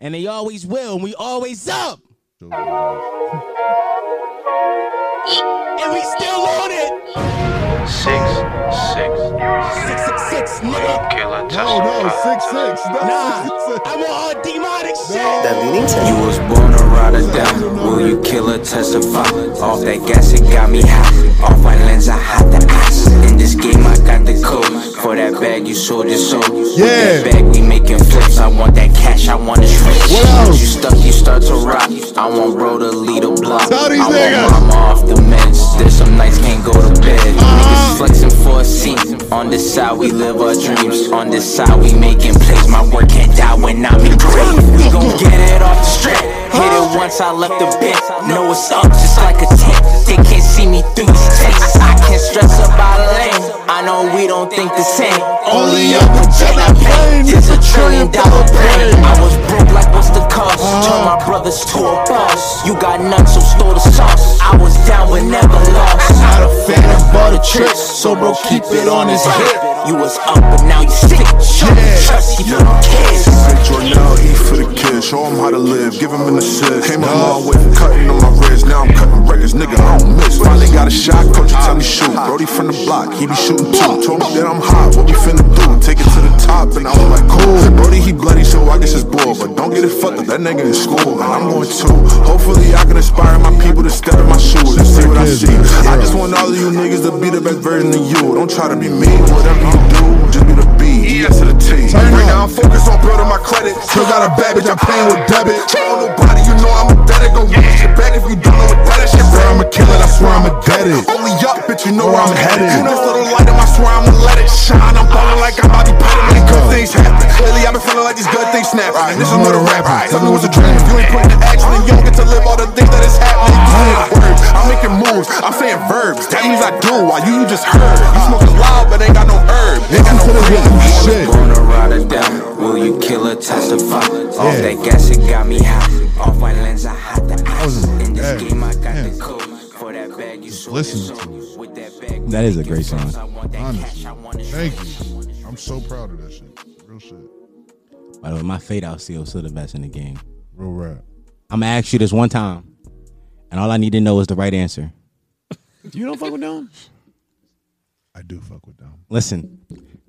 And they always will, and we always up. And we still on it. Six, nigga. Killer No, no, six six. No, Nah, six, six. I'm on demonic shit. That leaning to You was born to ride or die. Will you kill or testify? Off that gas, it got me hot. Off my lens, I hot the ice. In this game, I got the code. For that bag, you sold your soul. With Yeah. that bag, we making flips. I want that cash, I want to switch. What else? You stuck, you start to rock. I want bro to lead a block. Tell these I niggas. want mama off the meds. There's some nights can't go to bed. Niggas flexing for a scene. On this side, we live our dreams. On this side, we making plays. My work can't die when I'm in grave. We gon' get it off the strip. Hit it once, I left the bed. Know it's up just like a tent. They can't see me through these takes. I can't stress about a lane. I know we don't think the same. Only up until I pay. It's a trillion dollar plane. I was broke like what's the cost? Turn my brothers to a boss. You got none, so store the sauce. I was down but never lost. Not a fan of all the tricks, so bro keep it on his hip. You was up but now you stick. Show me trust, you don't care. St. Jornell, eat for the kids, show them how to live, give them an assist. Came a long way from cutting on my wrist, now I'm cutting records, nigga, I don't miss. Finally got a shot, coach, you tell me shoot. Brody from the block, he be shooting too. Told me that I'm hot, what we finna do? Take it to the top, and I was like, cool. Brody, he bloody, so I guess it's bull. But don't get it fucked up, that nigga in school, and I'm going too. Hopefully, I can inspire my people to step in my shoes and see what I see. I just want all of you niggas to be the best version of you. Don't try to be me, whatever you do, just be the B. B. E to the T. Right now, I'm focused on building my credit. Still got a bad bitch, I'm paying with debit. Tell nobody, you know I'm a debit. Go get shit back if you don't know what that is. Shit, Swear I'm a killer, I swear I'm a it. Only up, bitch, you know where I'm I'm headed. You know, little light my swear let it shine. I'm ballin' like I'm about to pay them. Good things happen. Lately, I've been feeling like these good things snap. And this is not a rap. Tell me what's a dream. If you ain't putting the action, then you don't get to live all the things that is happening. You saying words, I'm making moves. I'm saying verbs. That means I do. While you, you just heard. You smoking loud, but ain't got no herb. Ain't got no Listen to cream. this shit. Born to ride or die. Will you kill or testify? Off that gas, it got me hot. Off my lens, I hot the ice. In this game, I got man. the code. For that bag, you sold listen your to soul. With that bag, we That is a great song. I want that cash, I want to Thank you. I'm so proud of that shit. Real shit. By the way, my fade out seal still the best in the game. Real rap. I'm gonna ask you this one time, and all I need to know is the right answer. You don't fuck with them? I do fuck with them. Listen,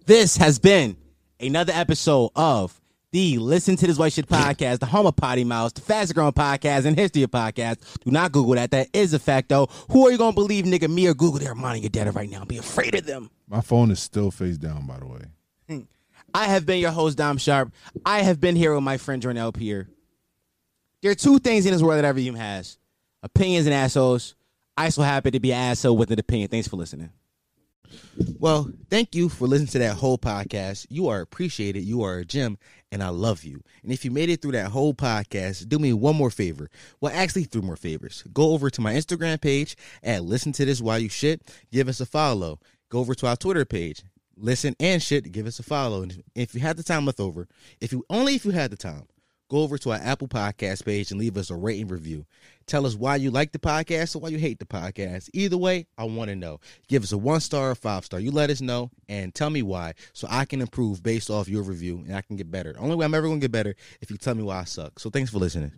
this has been another episode of the Listen to This White Shit podcast, the home of Potty Mouse, the fastest growing podcast in history of podcasts. Do not Google that. That is a fact, though. Who are you gonna believe, nigga? Me or Google? They're minding your data right now. Be afraid of them. My phone is still face down, by the way. Hmm. I have been your host, Dom Sharp. I have been here with my friend Jornell Pierre. There are two things in this world that every human has opinions and assholes. I so happy to be an asshole with an opinion. Thanks for listening. Well, thank you for listening to that whole podcast. You are appreciated. You are a gem, and I love you. And if you made it through that whole podcast, do me one more favor. Well, actually, three more favors. Go over to my Instagram page at Listen to This While You Shit. Give us a follow. Go over to our Twitter page. Listen and shit. Give us a follow. And if you had the time left over, if you only if you had the time, go over to our Apple Podcast page and leave us a rating review. Tell us why you like the podcast or why you hate the podcast. Either way, I want to know. Give us a one star or five star. You let us know and tell me why so I can improve based off your review and I can get better. The only way I'm ever going to get better if you tell me why I suck. So thanks for listening.